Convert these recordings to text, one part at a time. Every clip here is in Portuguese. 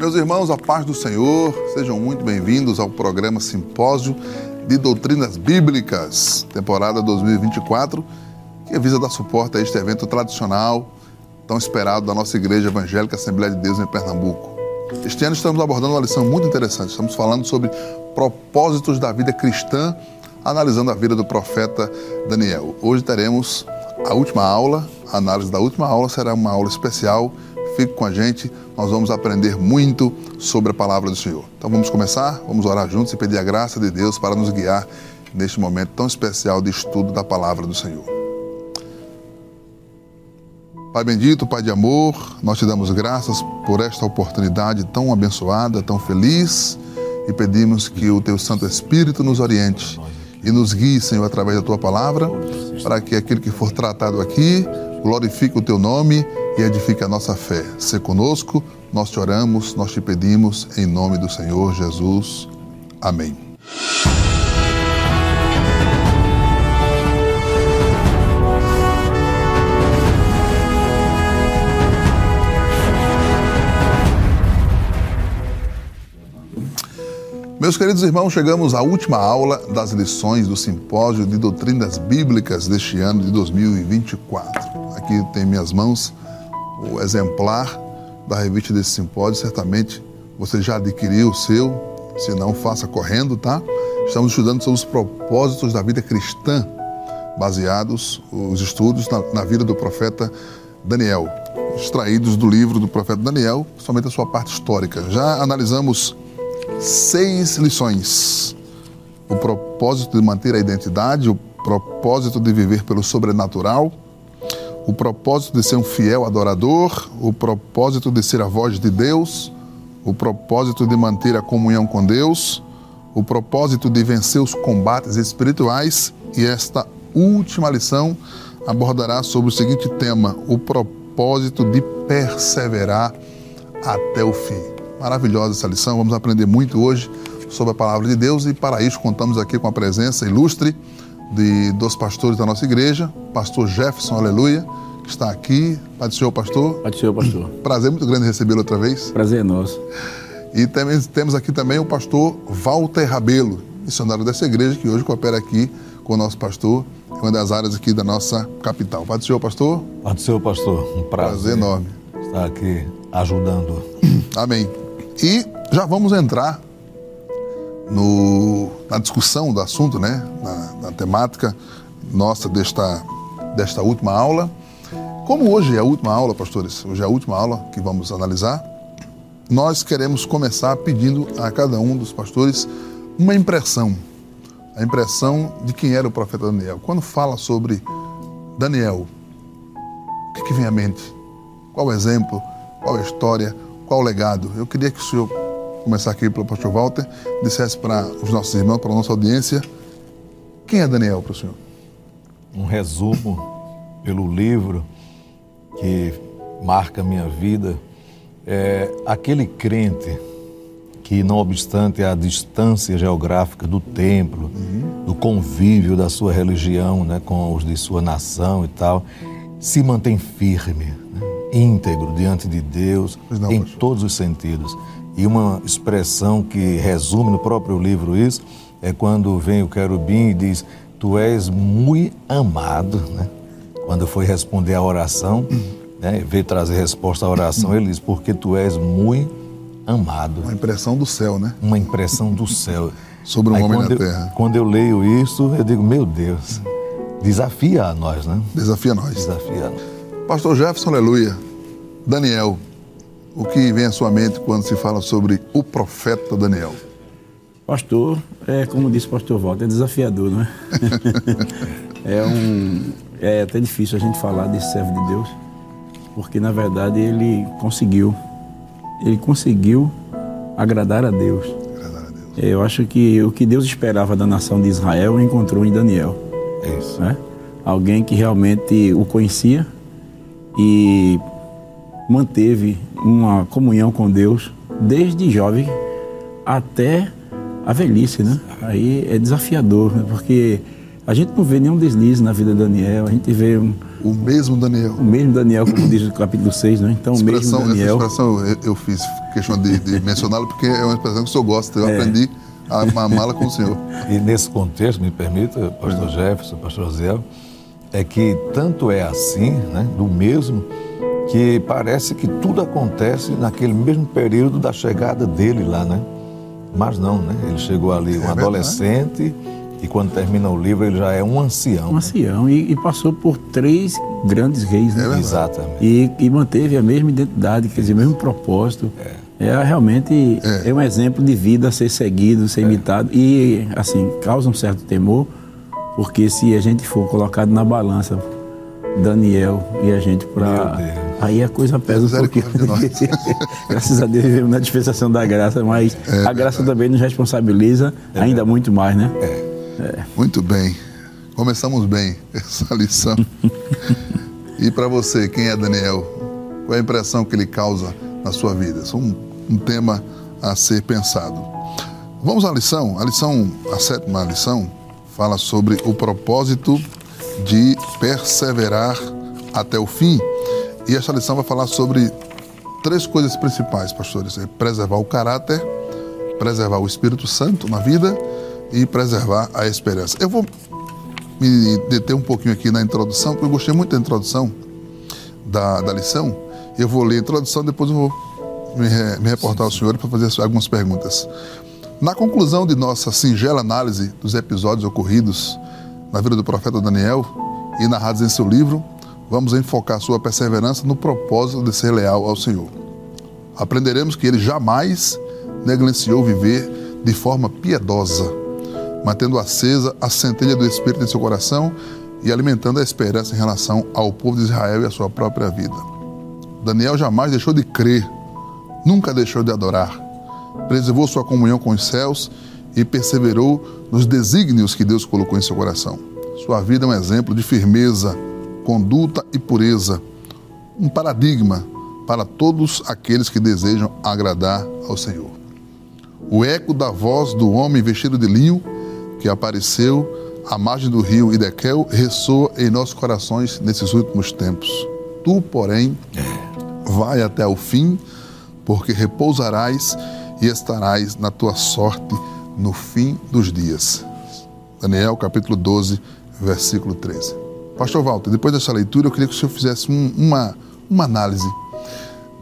Meus irmãos, a paz do Senhor, sejam muito bem-vindos ao programa Simpósio de Doutrinas Bíblicas, temporada 2024, que visa dar suporte a este evento tradicional, tão esperado da nossa Igreja Evangélica Assembleia de Deus em Pernambuco. Este ano estamos abordando uma lição muito interessante. Estamos falando sobre propósitos da vida cristã, analisando a vida do profeta Daniel. Hoje teremos a última aula, a análise da última aula será uma aula especial. Fique com a gente, nós vamos aprender muito sobre a palavra do Senhor. Então vamos começar, vamos orar juntos e pedir a graça de Deus para nos guiar neste momento tão especial de estudo da palavra do Senhor. Pai bendito, Pai de amor, nós te damos graças por esta oportunidade tão abençoada, tão feliz e pedimos que o teu Santo Espírito nos oriente e nos guie, Senhor, através da tua palavra, para que aquilo que for tratado aqui glorifique o teu nome e edifique a nossa fé. Se conosco, nós te oramos, nós te pedimos, em nome do Senhor Jesus. Amém. Meus queridos irmãos, chegamos à última aula das lições do Simpósio de Doutrinas Bíblicas deste ano de 2024. Aqui tem em minhas mãos o exemplar da revista desse simpósio. Certamente você já adquiriu o seu, se não, faça correndo, tá? Estamos estudando sobre os propósitos da vida cristã, baseados os estudos na, na vida do profeta Daniel, extraídos do livro do profeta Daniel, somente a sua parte histórica. Já analisamos seis lições. O propósito de manter a identidade, o propósito de viver pelo sobrenatural, o propósito de ser um fiel adorador, o propósito de ser a voz de Deus, o propósito de manter a comunhão com Deus, o propósito de vencer os combates espirituais e esta última lição abordará sobre o seguinte tema: o propósito de perseverar até o fim. Maravilhosa essa lição, vamos aprender muito hoje sobre a palavra de Deus e para isso contamos aqui com a presença ilustre de dos pastores da nossa igreja, pastor Jefferson, aleluia, que está aqui. Pai do Senhor, pastor. Pai do Senhor, pastor. Prazer muito grande recebê-lo outra vez. Prazer é nosso. E também, temos aqui também o pastor Walter Rabelo, missionário dessa igreja, que hoje coopera aqui com o nosso pastor, em uma das áreas aqui da nossa capital. Pai do Senhor, pastor. Pai do Senhor, pastor. Um prazer, prazer enorme. Estar aqui ajudando. Amém. E já vamos entrar no, na discussão do assunto, né? Na, na, temática nossa desta, desta última aula. Como hoje é a última aula, pastores, hoje é a última aula que vamos analisar, nós queremos começar pedindo a cada um dos pastores uma impressão, a impressão de quem era o profeta Daniel. Quando fala sobre Daniel, o que, que vem à mente? Qual o exemplo? Qual a história? Qual o legado? Eu queria que o senhor, começar aqui pelo pastor Walter, dissesse para os nossos irmãos, para a nossa audiência, quem é Daniel para o senhor? Um resumo pelo livro que marca a minha vida é aquele crente que, não obstante a distância geográfica do templo, uhum. do convívio da sua religião né, com os de sua nação e tal, se mantém firme, íntegro diante de Deus não, em pastor. todos os sentidos. E uma expressão que resume no próprio livro isso é quando vem o querubim e diz: Tu és muito amado. Né? Quando foi responder a oração, né, veio trazer resposta à oração, ele diz: Porque tu és muito amado. Uma impressão do céu, né? Uma impressão do céu. Sobre o um homem na eu, terra. Quando eu leio isso, eu digo: Meu Deus, desafia a nós, né? Desafia a nós. Desafia a nós. Pastor Jefferson, aleluia. Daniel, o que vem à sua mente quando se fala sobre o profeta Daniel? Pastor, é como disse o pastor Walter, é desafiador, não é? é, um, é até difícil a gente falar desse servo de Deus, porque na verdade ele conseguiu, ele conseguiu agradar a Deus. Agradar a Deus. É, eu acho que o que Deus esperava da nação de Israel encontrou em Daniel. É isso. Né? Alguém que realmente o conhecia e manteve uma comunhão com Deus desde jovem até a velhice, né? Aí é desafiador, né? porque a gente não vê nenhum deslize na vida de Daniel, a gente vê O mesmo Daniel. O mesmo Daniel, como diz no capítulo 6, né? Então, o mesmo Daniel. Essa expressão eu, eu fiz questão de, de mencioná-la porque é uma expressão que o senhor gosta. Eu é. aprendi a amá-la com o senhor. E nesse contexto, me permita, pastor Jefferson, pastor José, é que tanto é assim, né, do mesmo, que parece que tudo acontece naquele mesmo período da chegada dele lá, né? Mas não, né? Ele chegou ali um é adolescente e quando termina o livro ele já é um ancião. Um né? ancião e, e, passou por três grandes reis, né? É Exatamente. E, e, manteve a mesma identidade, quer dizer, o mesmo propósito. É, é realmente é. é. um exemplo de vida a ser seguido, ser é. imitado e assim causa um certo temor, porque se a gente for colocado na balança Daniel e a gente para aí a coisa pesa um pouquinho. Graças a Deus vivemos na dispensação da graça, mas é, a graça também nos responsabiliza é, ainda muito mais, né? É. É. Muito bem. Começamos bem essa lição. e para você, quem é Daniel? Qual é a impressão que ele causa na sua vida? Isso é um, um tema a ser pensado. Vamos à lição. A lição, a sétima lição, fala sobre o propósito de perseverar até o fim. E essa lição vai falar sobre três coisas principais, pastores: é preservar o caráter, preservar o Espírito Santo na vida e preservar a esperança. Eu vou me deter um pouquinho aqui na introdução, porque eu gostei muito da introdução da, da lição. Eu vou ler a introdução, depois eu vou me, me reportar ao senhor para fazer algumas perguntas. Na conclusão de nossa singela análise dos episódios ocorridos na vida do profeta Daniel e narrados em seu livro, vamos enfocar sua perseverança no propósito de ser leal ao Senhor. Aprenderemos que ele jamais negligenciou viver de forma piedosa mantendo acesa a centelha do Espírito em seu coração e alimentando a esperança em relação ao povo de Israel e à sua própria vida. Daniel jamais deixou de crer, nunca deixou de adorar, preservou sua comunhão com os céus e perseverou nos desígnios que Deus colocou em seu coração. Sua vida é um exemplo de firmeza, conduta e pureza, um paradigma para todos aqueles que desejam agradar ao Senhor. O eco da voz do homem vestido de linho que apareceu à margem do rio Idequel ressoa em nossos corações nesses últimos tempos. Tu, porém, vai até o fim, porque repousarás e estarás na tua sorte no fim dos dias. Daniel capítulo 12, versículo 13. Pastor Walter, depois dessa leitura, eu queria que o senhor fizesse um, uma, uma análise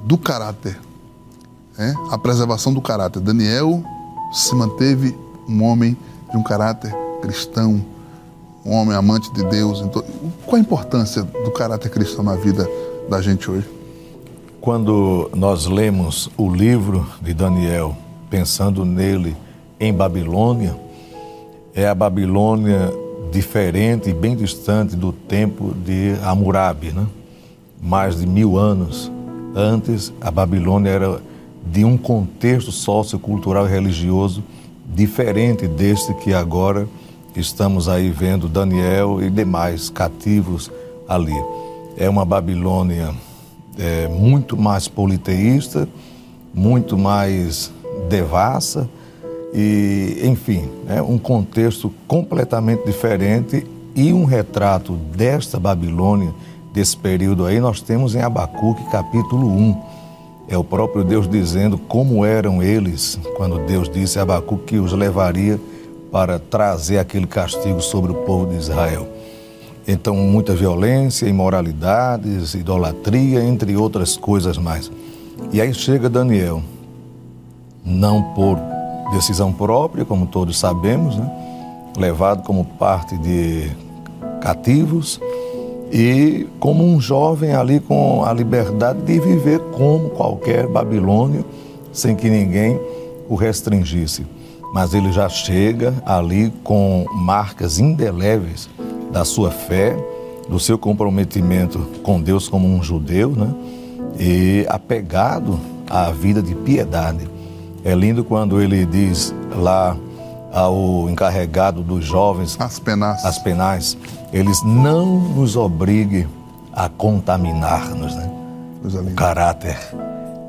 do caráter, né? a preservação do caráter. Daniel se manteve um homem de um caráter cristão, um homem amante de Deus. Então, qual a importância do caráter cristão na vida da gente hoje? Quando nós lemos o livro de Daniel, pensando nele em Babilônia, é a Babilônia diferente e bem distante do tempo de Hammurabi, né? mais de mil anos antes, a Babilônia era de um contexto sociocultural e religioso diferente deste que agora estamos aí vendo Daniel e demais cativos ali. É uma Babilônia é, muito mais politeísta, muito mais devassa e, enfim, é um contexto completamente diferente e um retrato desta Babilônia, desse período aí, nós temos em Abacuque capítulo 1 é o próprio Deus dizendo como eram eles, quando Deus disse a Abacuque que os levaria para trazer aquele castigo sobre o povo de Israel. Então, muita violência, imoralidades, idolatria, entre outras coisas mais. E aí chega Daniel, não por decisão própria, como todos sabemos, né? levado como parte de cativos, e como um jovem ali com a liberdade de viver como qualquer babilônio, sem que ninguém o restringisse. Mas ele já chega ali com marcas indeléveis da sua fé, do seu comprometimento com Deus como um judeu, né? E apegado à vida de piedade. É lindo quando ele diz lá ao encarregado dos jovens, as penais, as penais eles não nos obriguem a contaminar-nos, né? O caráter,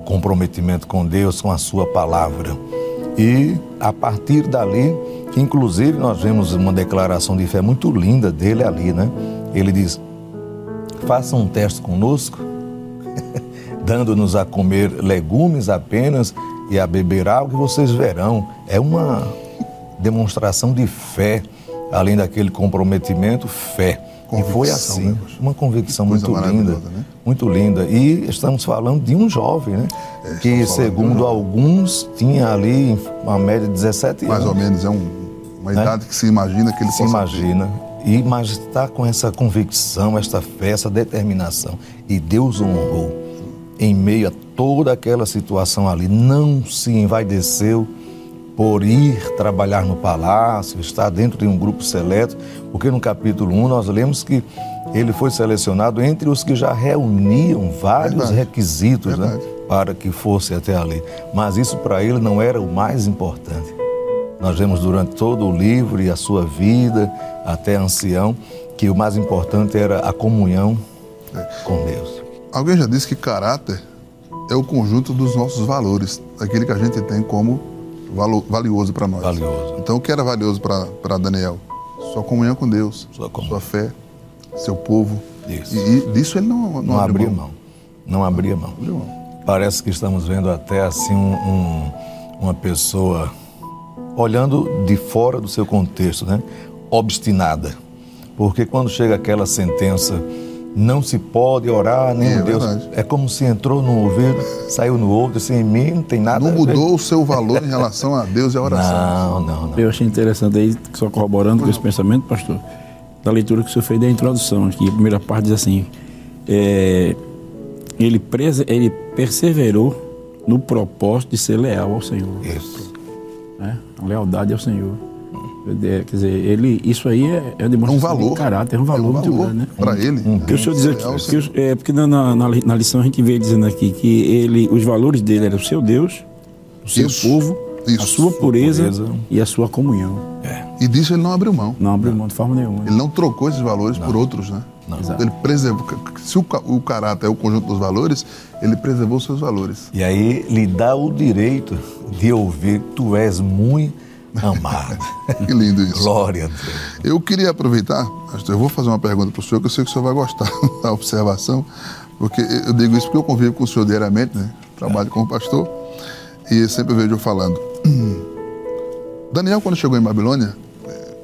comprometimento com Deus, com a sua palavra. E a partir dali, inclusive nós vemos uma declaração de fé muito linda dele ali, né? Ele diz: façam um teste conosco, dando-nos a comer legumes apenas e a beber água, que vocês verão. É uma demonstração de fé, além daquele comprometimento, fé. E foi assim, né, uma convicção muito linda, né? muito linda. E estamos falando de um jovem, né? É, que segundo alguns tinha ali uma média de 17 Mais anos. Mais ou menos, é um, uma né? idade que se imagina que ele se imagina. Ter. E mas está com essa convicção, esta fé, essa determinação. E Deus honrou em meio a toda aquela situação ali. Não se envaideceu por ir trabalhar no palácio, estar dentro de um grupo seleto, porque no capítulo 1 nós lemos que ele foi selecionado entre os que já reuniam vários Verdade. requisitos né, para que fosse até ali. Mas isso para ele não era o mais importante. Nós vemos durante todo o livro e a sua vida, até ancião, que o mais importante era a comunhão é. com Deus. Alguém já disse que caráter é o conjunto dos nossos valores, aquele que a gente tem como valioso para nós. Valioso. Então, o que era valioso para Daniel? Sua comunhão com Deus, sua, comunhão. sua fé, seu povo. Isso. E, e disso ele não, não, não abria mão. mão. Não abria mão. Não mão. Parece que estamos vendo até assim um, um, uma pessoa olhando de fora do seu contexto, né? obstinada. Porque quando chega aquela sentença não se pode orar, nem é, Deus. Verdade. É como se entrou num ouvido, saiu no outro, assim, em mim não tem nada Não mudou o seu valor em relação a Deus e a oração. Não, não, não. Eu achei interessante aí, só corroborando com esse pensamento, pastor, da leitura que o senhor fez da introdução, aqui, a primeira parte diz assim, é, ele, prese, ele perseverou no propósito de ser leal ao Senhor. Isso. É, a lealdade ao Senhor. É, quer dizer, ele, isso aí é, é demonstração um valor, de caráter, é um valor, é um valor muito grande, né? Para ele. Hum. Que o senhor diz aqui, que, é, porque na, na, na, lição a gente veio dizendo aqui que ele, os valores dele eram o seu Deus, o seu isso, povo, isso. a sua pureza, pureza, e a sua comunhão. É. E disso ele não abriu mão. Não abriu mão de forma nenhuma. Ele não trocou esses valores não. por outros, né? Não. Ele preservou. Se o, o caráter é o conjunto dos valores, ele preservou os seus valores. E aí lhe dá o direito de ouvir: Tu és muito amado. que lindo isso. Glória a Deus. Eu queria aproveitar, pastor, eu vou fazer uma pergunta para o senhor, que eu sei que o senhor vai gostar da observação, porque eu digo isso porque eu convivo com o senhor diariamente, né? Trabalho é. como pastor, e sempre vejo eu falando. Daniel, quando chegou em Babilônia, é,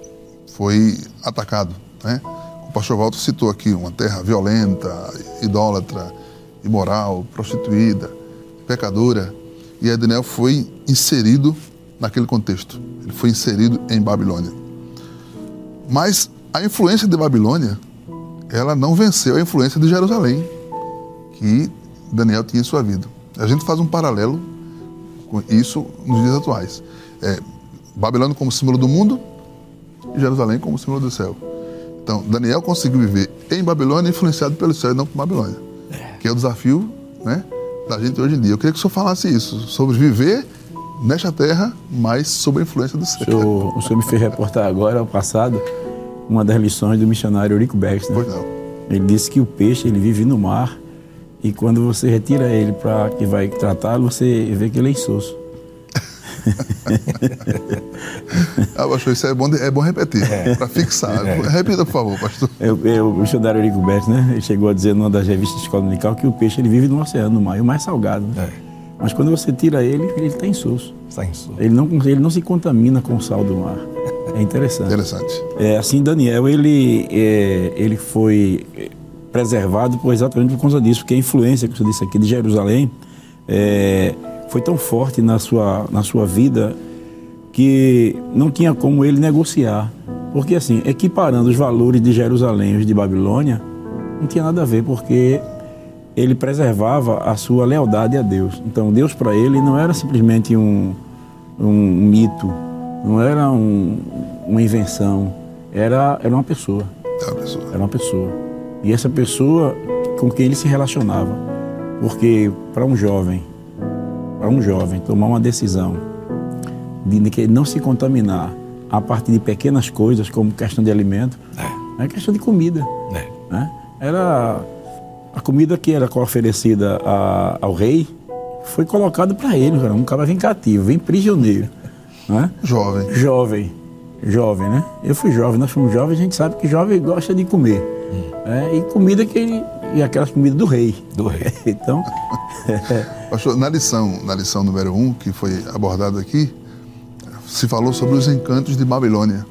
foi atacado, né? O pastor Walter citou aqui uma terra violenta, idólatra, imoral, prostituída, pecadora, e aí Daniel foi inserido naquele contexto. Ele foi inserido em Babilônia. Mas a influência de Babilônia, ela não venceu a influência de Jerusalém, que Daniel tinha em sua vida. A gente faz um paralelo com isso nos dias atuais. É, Babilônia como símbolo do mundo e Jerusalém como símbolo do céu. Então, Daniel conseguiu viver em Babilônia influenciado pelo céu e não por Babilônia. É. Que é o desafio né, da gente hoje em dia. Eu queria que o senhor falasse isso, sobre viver nesta terra, mas sob a influência do céu. O senhor, o senhor me fez reportar agora, ao passado, uma das lições do missionário Rick Baxter. Pois não. Ele disse que o peixe ele vive no mar e quando você retira ele para que vai tratá-lo, você vê que ele é insosso. ah, pastor, isso é bom, é bom repetir, é. para fixar. É. Repita, por favor, pastor. É, é, o missionário Eurico Bert, né? Ele chegou a dizer numa das revistas de escola dominical que o peixe ele vive no oceano, no mar, e o mais salgado. Né? É. Mas quando você tira ele, ele está insosso. Está insosso. Ele não, ele não se contamina com o sal do mar. É interessante. Interessante. É, assim, Daniel, ele, é, ele foi preservado por, exatamente por causa disso, porque a influência que você disse aqui de Jerusalém é, foi tão forte na sua, na sua vida que não tinha como ele negociar. Porque, assim, equiparando os valores de Jerusalém e os de Babilônia, não tinha nada a ver, porque ele preservava a sua lealdade a Deus. Então, Deus para ele não era simplesmente um, um mito, não era um, uma invenção, era, era uma pessoa. Era uma pessoa. Era uma pessoa. E essa pessoa com quem ele se relacionava. Porque para um jovem, para um jovem tomar uma decisão de que não se contaminar a partir de pequenas coisas, como questão de alimento, é, é questão de comida. É. Né? Era a comida que era oferecida a, ao rei foi colocada para ele, cara. um cara vem cativo, vem prisioneiro. Né? Jovem. Jovem. Jovem, né? Eu fui jovem, nós fomos jovens, a gente sabe que jovem gosta de comer. É, e comida que ele. E aquelas comidas do rei. Do rei. então. Pastor, na lição, na lição número 1, um, que foi abordada aqui, se falou sobre os encantos de Babilônia.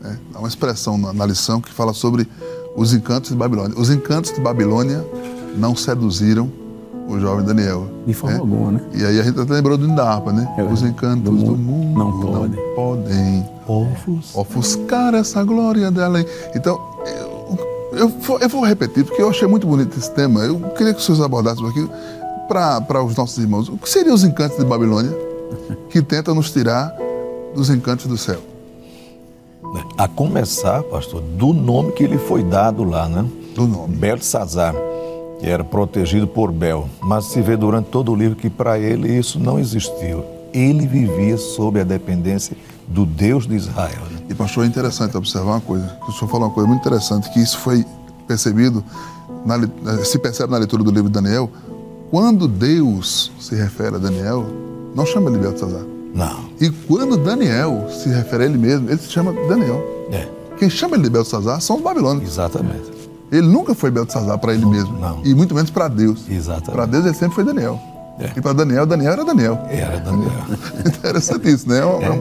Né? Há uma expressão na, na lição que fala sobre os encantos de Babilônia. Os encantos de Babilônia não seduziram o jovem Daniel. De forma né? alguma, né? E aí a gente até lembrou do da harpa, né? É, Os encantos do mundo, do mundo não, podem. não podem Ofus. ofuscar essa glória dela. Então, eu, eu, vou, eu, vou, repetir, porque eu achei muito bonito esse tema. Eu queria que os senhores abordassem aqui para os nossos irmãos. O que seriam os encantos de Babilônia que tentam nos tirar dos encantos do céu? A começar, pastor, do nome que lhe foi dado lá, né? Do nome. Belsazar, que era protegido por Bel. Mas se vê durante todo o livro que para ele isso não existiu. Ele vivia sob a dependência do Deus de Israel. Né? E pastor, é interessante observar uma coisa. O senhor falou uma coisa muito interessante, que isso foi percebido, na, se percebe na leitura do livro de Daniel, quando Deus se refere a Daniel, não chama ele de Belsazar. Não. E quando Daniel se refere a ele mesmo, ele se chama Daniel. É. Quem chama ele de Belsazar são os babilônicos. Exatamente. Ele nunca foi Belsazar para ele não, mesmo. Não. E muito menos para Deus. Exatamente. Para Deus ele sempre foi Daniel. É. E para Daniel, Daniel era Daniel. Era Daniel. Interessante isso, né? É. É.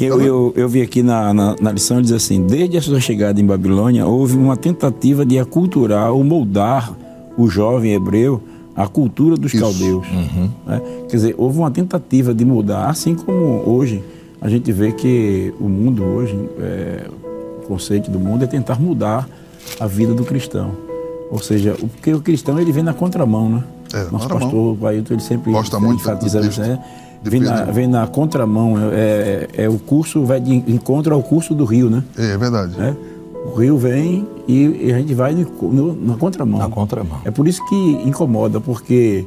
Eu, eu, eu, vi aqui na, na, na lição, diz assim, desde a sua chegada em Babilônia, houve uma tentativa de aculturar ou moldar o jovem hebreu à cultura dos Isso. caldeus. Uhum. Né? Quer dizer, houve uma tentativa de mudar, assim como hoje a gente vê que o mundo hoje, é, o conceito do mundo é tentar mudar a vida do cristão. Ou seja, o- porque o cristão ele vem na contramão, né? É, Nosso contramão. pastor Pailton, ele sempre Gosta muito enfatiza isso, né? Vem na, vem na contramão, é, é, é o curso, vai de encontro ao curso do rio, né? É, é verdade. É, O rio vem e, e a gente vai no, no- na contramão. Na contramão. É por isso que incomoda, porque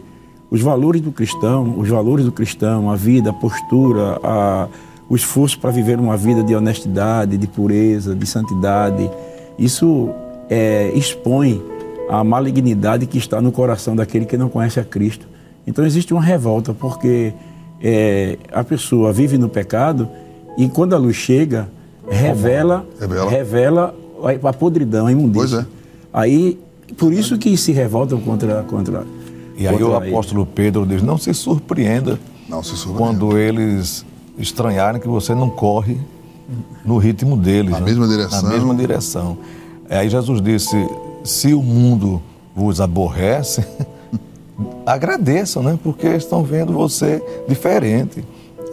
os valores do cristão, os valores do cristão, a vida, a postura, a, o esforço para viver uma vida de honestidade, de pureza, de santidade, isso é, expõe a malignidade que está no coração daquele que não conhece a Cristo. Então existe uma revolta, porque é, a pessoa vive no pecado e quando a luz chega, revela, Revela. revela a- a podridão, a imundícia. Pois é. Aí, por isso que se revoltam contra. contra E aí o contra ele. apóstolo Pedro diz, não se surpreenda Não se surpreenda. quando eles estranharem que você não corre no ritmo deles. Na né? mesma direção. Na mesma direção. Aí Jesus disse, se o mundo vos aborrece, agradeçam, né? Porque estão vendo você diferente,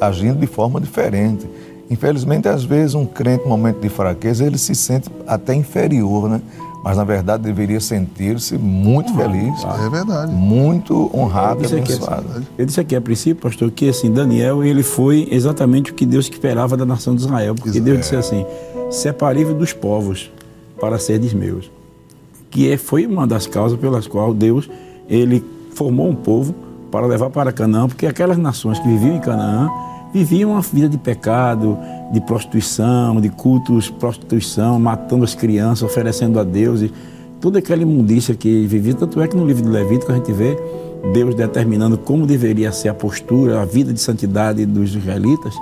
agindo de forma diferente. Infelizmente, às vezes, um crente, no momento de fraqueza, ele se sente até inferior, né? Mas, na verdade, deveria sentir-se muito feliz, É verdade. muito honrado e Isso aqui é- abençoado. Eu disse aqui a princípio, pastor, que assim, Daniel, ele foi exatamente o que Deus esperava da nação de Israel. Porque Exato. Deus disse assim: separei-vos dos povos para serdes meus. Que é, foi uma das causas pelas quais Deus ele formou um povo para levar para Canaã, porque aquelas nações que viviam em Canaã viviam uma vida de pecado, de prostituição, de cultos, prostituição, matando as crianças, oferecendo a Deus e toda aquela imundícia que vivia. Tanto é que no livro de Levítico a gente vê Deus determinando como deveria ser a postura, a vida de santidade dos israelitas.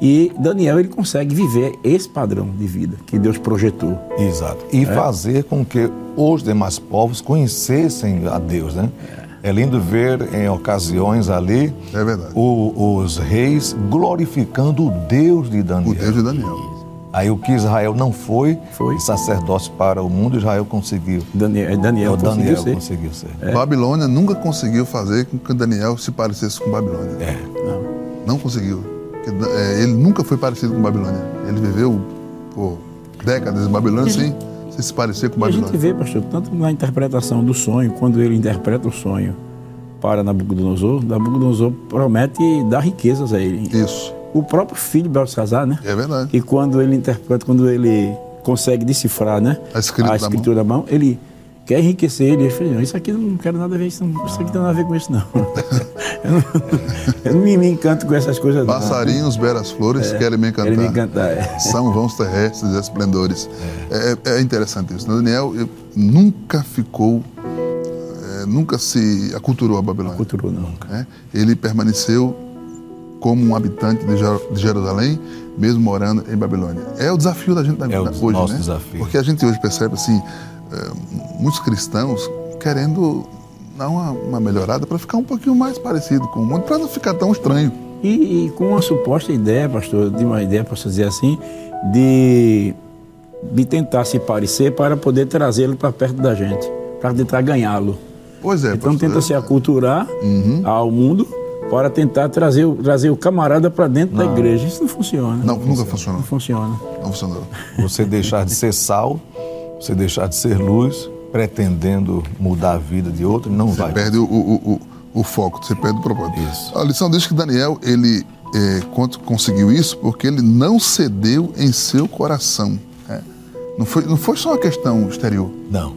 E Daniel ele consegue viver esse padrão de vida que Deus projetou. Exato. E fazer com que os demais povos conhecessem a Deus, né? É lindo ver em ocasiões ali É verdade. o- os reis glorificando o Deus de Daniel. O Deus de Daniel. Aí o que Israel não foi, Foi. sacerdócio para o mundo, Israel conseguiu. Daniel, Daniel o conseguiu Daniel ser. conseguiu ser. Babilônia nunca conseguiu fazer com que Daniel se parecesse com Babilônia. É. Não conseguiu. Porque, é, ele nunca foi parecido com Babilônia. Ele viveu por décadas em Babilônia sem, se parecer com E a gente Babilônia. vê, pastor, tanto na interpretação do sonho, quando ele interpreta o sonho para Nabucodonosor, Nabucodonosor promete dar riquezas a ele. Isso. O próprio filho Belsazar, né? É verdade. E quando ele interpreta, quando ele consegue decifrar, né? A escrita da escritura da mão, ele quer enriquecer ele. Ele fala, não, isso aqui eu não quero nada a ver, isso, não- isso aqui não tem nada a ver com isso, não. eu não, eu não me, me encanto com essas coisas, não. Passarinhos, belas flores, querem me encantar. Querem me encantar, é. São vãos terrestres esplendores. É, é interessante isso. Daniel eu- nunca ficou, é, nunca se aculturou a Babilônia. Culturou, não. né? Ele permaneceu como um habitante de Jer- de Jerusalém, mesmo morando em Babilônia. É o desafio da gente da É o hoje, nosso né? desafio. Porque a gente hoje percebe assim, é, muitos cristãos querendo dar uma, uma melhorada para ficar um pouquinho mais parecido com o mundo, para não ficar tão estranho. E, e, com uma suposta ideia, pastor, de uma ideia, posso dizer assim, de, de tentar se parecer para poder trazê-lo para perto da gente, para tentar ganhá-lo. Pois é. Então tenta se aculturar uhum. ao mundo para tentar trazer, trazer o camarada para dentro não. da igreja. Isso não funciona. Não, não nunca funcionou. Não funciona. Não funcionou. Você deixar de ser sal, você deixar de ser luz, pretendendo mudar a vida de outro, não você vai. Você perde o, o, o, o, foco, você perde o propósito. Isso. A lição diz que Daniel, ele é, conseguiu isso porque ele não cedeu em seu coração. É. Não, foi, não foi só uma questão exterior. Não.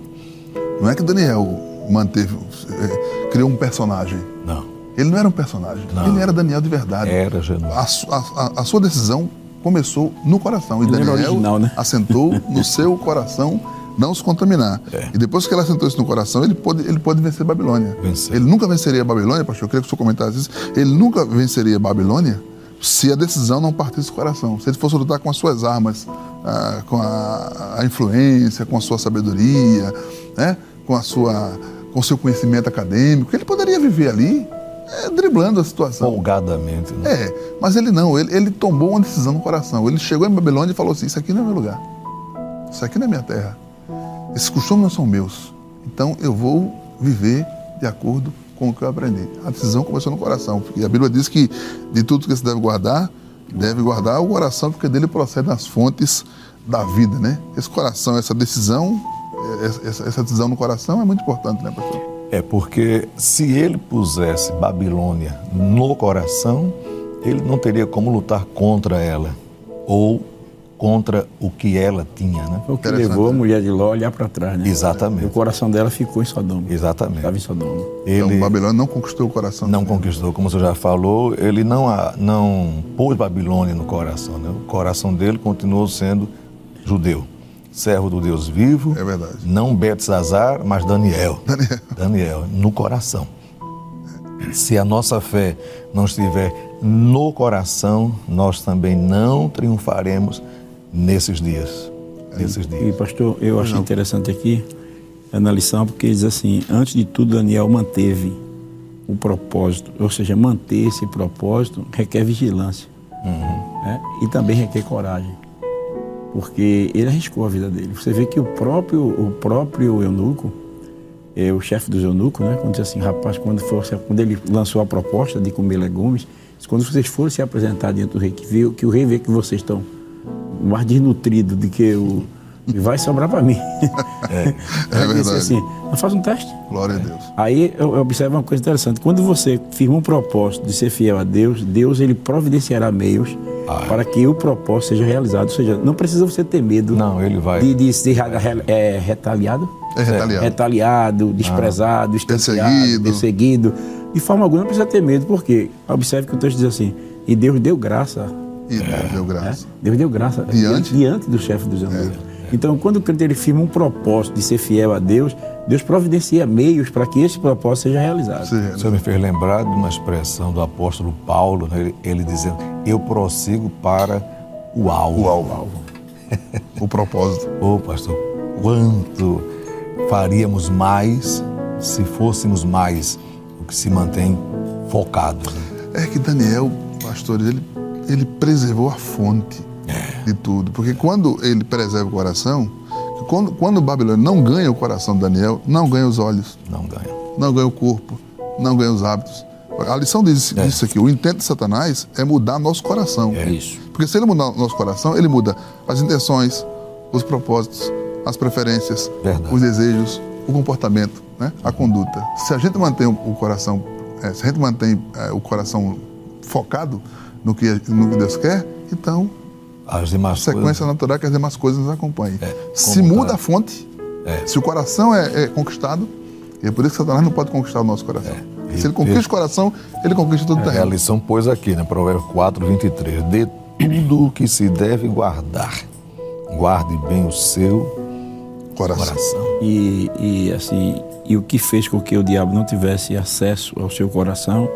Não é que Daniel manteve, é, criou um personagem. Não. Ele não era um personagem. Não. Ele era Daniel de verdade. Era genuíno. A, a, a, sua decisão começou no coração. E ele Daniel original, né? assentou no seu coração não se contaminar. É. E depois que ele assentou isso no coração, ele pôde, ele pôde vencer Babilônia. Vencer. Ele nunca venceria Babilônia, pastor, eu queria que o senhor comentasse isso. Ele nunca venceria Babilônia se a decisão não partisse do coração. Se ele fosse lutar com as suas armas, ah, com a, a, influência, com a sua sabedoria, né? com a sua com o seu conhecimento acadêmico, ele poderia viver ali é, driblando a situação. Folgadamente. Né? É, mas ele não, ele, ele tomou uma decisão no coração. Ele chegou em Babilônia e falou assim: Isso aqui não é meu lugar, isso aqui não é minha terra. Esses costumes não são meus. Então eu vou viver de acordo com o que eu aprendi. A decisão começou no coração. E a Bíblia diz que de tudo que se deve guardar, deve guardar o coração, porque dele procedem as fontes da vida, né? Esse coração, essa decisão, essa, essa decisão no coração é muito importante, né, pastor? É porque se ele pusesse Babilônia no coração, ele não teria como lutar contra ela ou contra o que ela tinha, né? Foi o que levou a mulher de Ló a olhar para trás, né? Exatamente. O coração dela ficou em Sodoma. Exatamente. Estava em Sodoma. Ele então, Babilônia não conquistou o coração. Não conquistou, como você já falou, ele não, não pôs Babilônia no coração, né? O coração dele continuou sendo judeu. Servo do Deus vivo. É verdade. Não Betsazar, mas Daniel. Daniel. Daniel, no coração. Se a nossa fé não estiver no coração, nós também não triunfaremos nesses dias. Nesses dias. E, pastor, eu acho interessante aqui na lição, porque diz assim: antes de tudo, Daniel manteve o propósito, ou seja, manter esse propósito requer vigilância uhum. né? e também requer coragem, porque ele arriscou a vida dele. Você vê que o próprio, o próprio eunuco, é, o chefe dos eunucos, né, quando disse assim, rapaz, quando, for, quando ele lançou a proposta de comer legumes, quando vocês forem se apresentar diante do rei, que, vê, que o rei vê que vocês estão mais desnutrido do que o. Vai sobrar para mim. É, é verdade. assim, faz um teste. Glória a Deus. Aí eu observo uma coisa interessante. Quando você firma um propósito de ser fiel a Deus, Deus ele providenciará meios ah, é. para que o propósito seja realizado. Ou seja, não precisa você ter medo não, ele vai. de, de ser é, retaliado. É retaliado. Retaliado, desprezado, ah. perseguido. perseguido. De forma alguma não precisa ter medo, porque observe que o texto diz assim, e Deus deu graça e Deus deu graça. É, Deus deu graça diante, diante do chefe dos eunucos. É. Então, quando o crente ele firma um propósito de ser fiel a Deus, Deus providencia meios para que esse propósito seja realizado. Sim, Você me fez lembrar de uma expressão do apóstolo Paulo, né? ele, ele, dizendo: Eu prossigo para o alvo. O alvo. o propósito. Ô, oh, pastor, quanto faríamos mais se fôssemos mais o que se mantém focados. Né? É que Daniel, pastor, ele ele preservou a fonte é. de tudo. Porque quando ele preserva o coração, quando, quando o Babilônia não ganha o coração de Daniel, não ganha os olhos. Não ganha. Não ganha o corpo, não ganha os hábitos. A lição diz é. isso aqui: o intento de Satanás é mudar nosso coração. É isso. Porque se ele mudar o nosso coração, ele muda as intenções, os propósitos, as preferências, Verdade. os desejos, o comportamento, né? a conduta. Se a gente mantém o coração, é, se a gente mantém é, o coração focado, no que, no que Deus quer, então as demais a sequência coisas... natural é que as demais coisas nos acompanhem. É, se muda tá... a fonte, é. se o coração é, é, conquistado, e é por isso que Satanás não pode conquistar o nosso coração. É. Se ele conquista o coração, ele conquista todo o terreno. É, a lição pôs aqui, né? Provérbios 4, 23. De tudo o que se deve guardar, guarde bem o seu coração. coração. E, e assim, e o que fez com que o diabo não tivesse acesso ao seu coração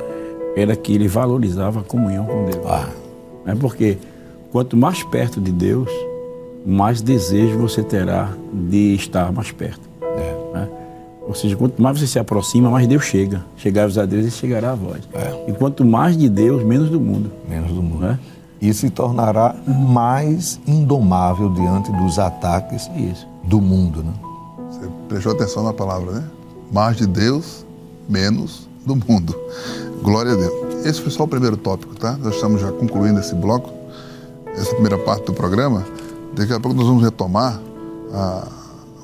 era que ele valorizava a comunhão com Deus. Ah. É porque quanto mais perto de Deus, mais desejo você terá de estar mais perto. É. né? Ou seja, quanto mais você se aproxima, mais Deus chega. Chegar a Deus e chegará a vós. É. E quanto mais de Deus, menos do mundo. Menos do mundo. Né? E se tornará mais indomável diante dos ataques Isso. do mundo. Né? Você prestou atenção na palavra, né? Mais de Deus, menos do mundo. Glória a Deus. Esse foi só o primeiro tópico, tá? Nós estamos já concluindo esse bloco, essa primeira parte do programa. Daqui a pouco nós vamos retomar ah,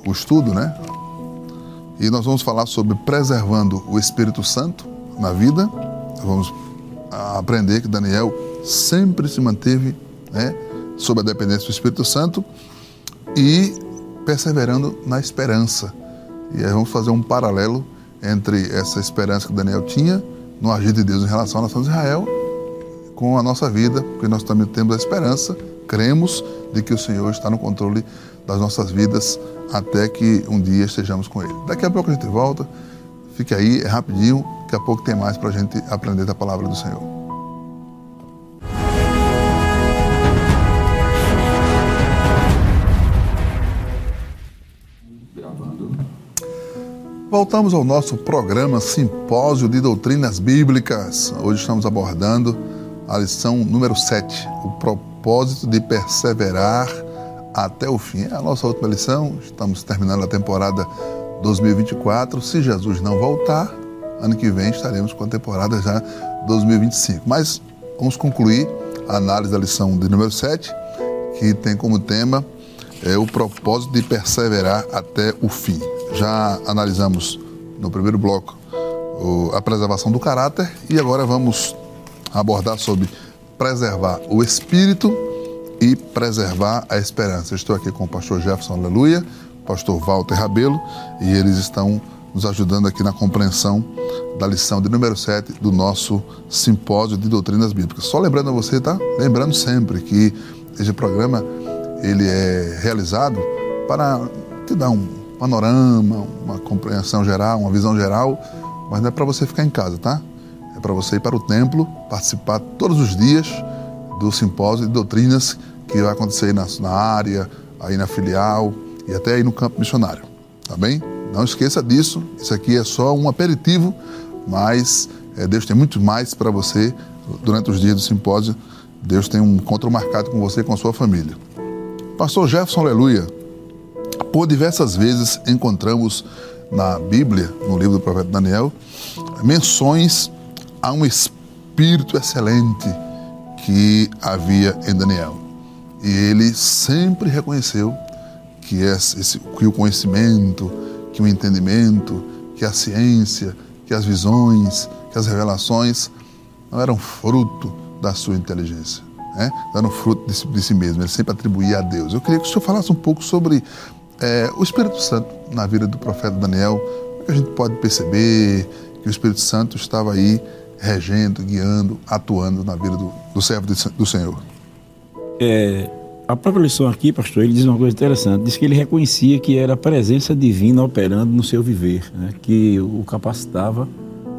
o estudo, né? E nós vamos falar sobre preservando o Espírito Santo na vida. Vamos aprender que Daniel sempre se manteve né, sob a dependência do Espírito Santo e perseverando na esperança. E aí vamos fazer um paralelo entre essa esperança que Daniel tinha no agir de Deus em relação à nação de Israel com a nossa vida, porque nós também temos a esperança, cremos de que o Senhor está no controle das nossas vidas até que um dia estejamos com Ele. Daqui a pouco a gente volta, fique aí, é rapidinho, daqui a pouco tem mais para a gente aprender da palavra do Senhor. Voltamos ao nosso programa Simpósio de Doutrinas Bíblicas. Hoje estamos abordando a lição número 7, o propósito de perseverar até o fim. É a nossa última lição, estamos terminando a temporada 2024. Se Jesus não voltar, ano que vem estaremos com a temporada já 2025. Mas vamos concluir a análise da lição de número 7, que tem como tema é, o propósito de perseverar até o fim. Já analisamos no primeiro bloco a preservação do caráter e agora vamos abordar sobre preservar o espírito e preservar a esperança. Estou aqui com o pastor Jefferson Aleluia, pastor Walter Rabelo e eles estão nos ajudando aqui na compreensão da lição de número 7 do nosso simpósio de doutrinas bíblicas. Só lembrando a você, tá? Lembrando sempre que este programa ele é realizado para te dar um panorama, uma compreensão geral, uma visão geral, mas não é para você ficar em casa, tá? Para você ir para o templo, participar todos os dias do simpósio de doutrinas que vai acontecer aí na, na área, aí na filial e até aí no campo missionário, tá bem? Não esqueça disso, isso aqui é só um aperitivo, mas é, Deus tem muito mais para você durante os dias do simpósio. Deus tem um encontro marcado com você e com a sua família. Pastor Jefferson Aleluia, por diversas vezes encontramos na Bíblia, no livro do profeta Daniel, menções a um espírito excelente que havia em Daniel. E ele sempre reconheceu que, esse, que o conhecimento, que o entendimento, que a ciência, que as visões, que as revelações não eram fruto da sua inteligência, né? eram fruto de si, de si mesmo. Ele sempre atribuía a Deus. Eu queria que o senhor falasse um pouco sobre é, o Espírito Santo na vida do profeta Daniel, a gente pode perceber que o Espírito Santo estava aí regendo, guiando, atuando na vida do, do servo do Senhor. É, a própria lição aqui, pastor, ele diz uma coisa interessante. Diz que ele reconhecia que era a presença divina operando no seu viver, né? que o capacitava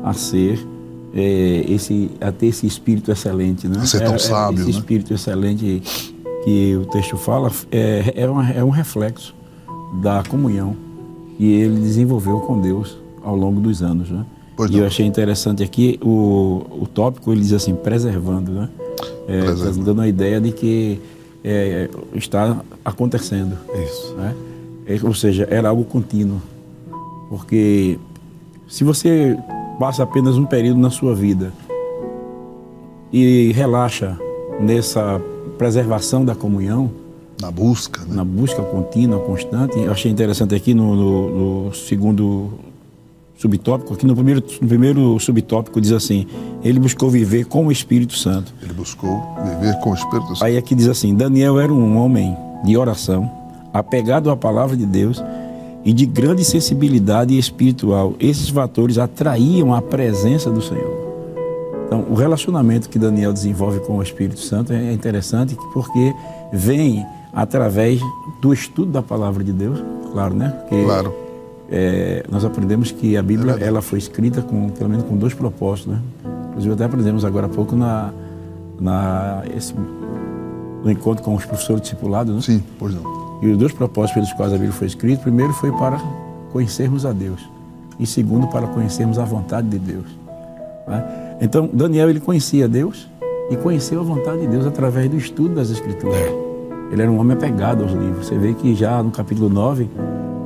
a ser é, esse, a ter esse espírito excelente, né? A ser tão é, sábio, esse né? espírito excelente que o texto fala é, é, uma, é um reflexo da comunhão que ele desenvolveu com Deus ao longo dos anos, né? Pois e não. eu achei interessante aqui o, o tópico, ele diz assim, preservando, né? É, dando a ideia de que é, está acontecendo. Isso. Né? É, ou seja, era algo contínuo. Porque se você passa apenas um período na sua vida e relaxa nessa preservação da comunhão, Na busca, né? na busca contínua, constante. Eu achei interessante aqui no, no- no segundo subtópico, aqui no primeiro, no primeiro subtópico diz assim, ele buscou viver com o Espírito Santo. Ele buscou viver com o Espírito Santo. Aí aqui diz assim, Daniel era um homem de oração, apegado à palavra de Deus e de grande sensibilidade espiritual. Esses fatores atraíam a presença do Senhor. Então, o relacionamento que Daniel desenvolve com o Espírito Santo é interessante porque vem através do estudo da palavra de Deus, claro, né? Porque, Claro. É, nós aprendemos que a Bíblia ela foi escrita com pelo menos com dois propósitos, né? Inclusive até aprendemos agora há pouco na, na esse, no encontro com os professores discipulados, né? Sim, pois não. E os dois propósitos pelos quais a Bíblia foi escrita, primeiro foi para conhecermos a Deus e segundo para conhecermos a vontade de Deus. Né? Então Daniel ele conhecia Deus e conheceu a vontade de Deus através do estudo das Escrituras. É. Ele era um homem apegado aos livros. Você vê que já no capítulo 9,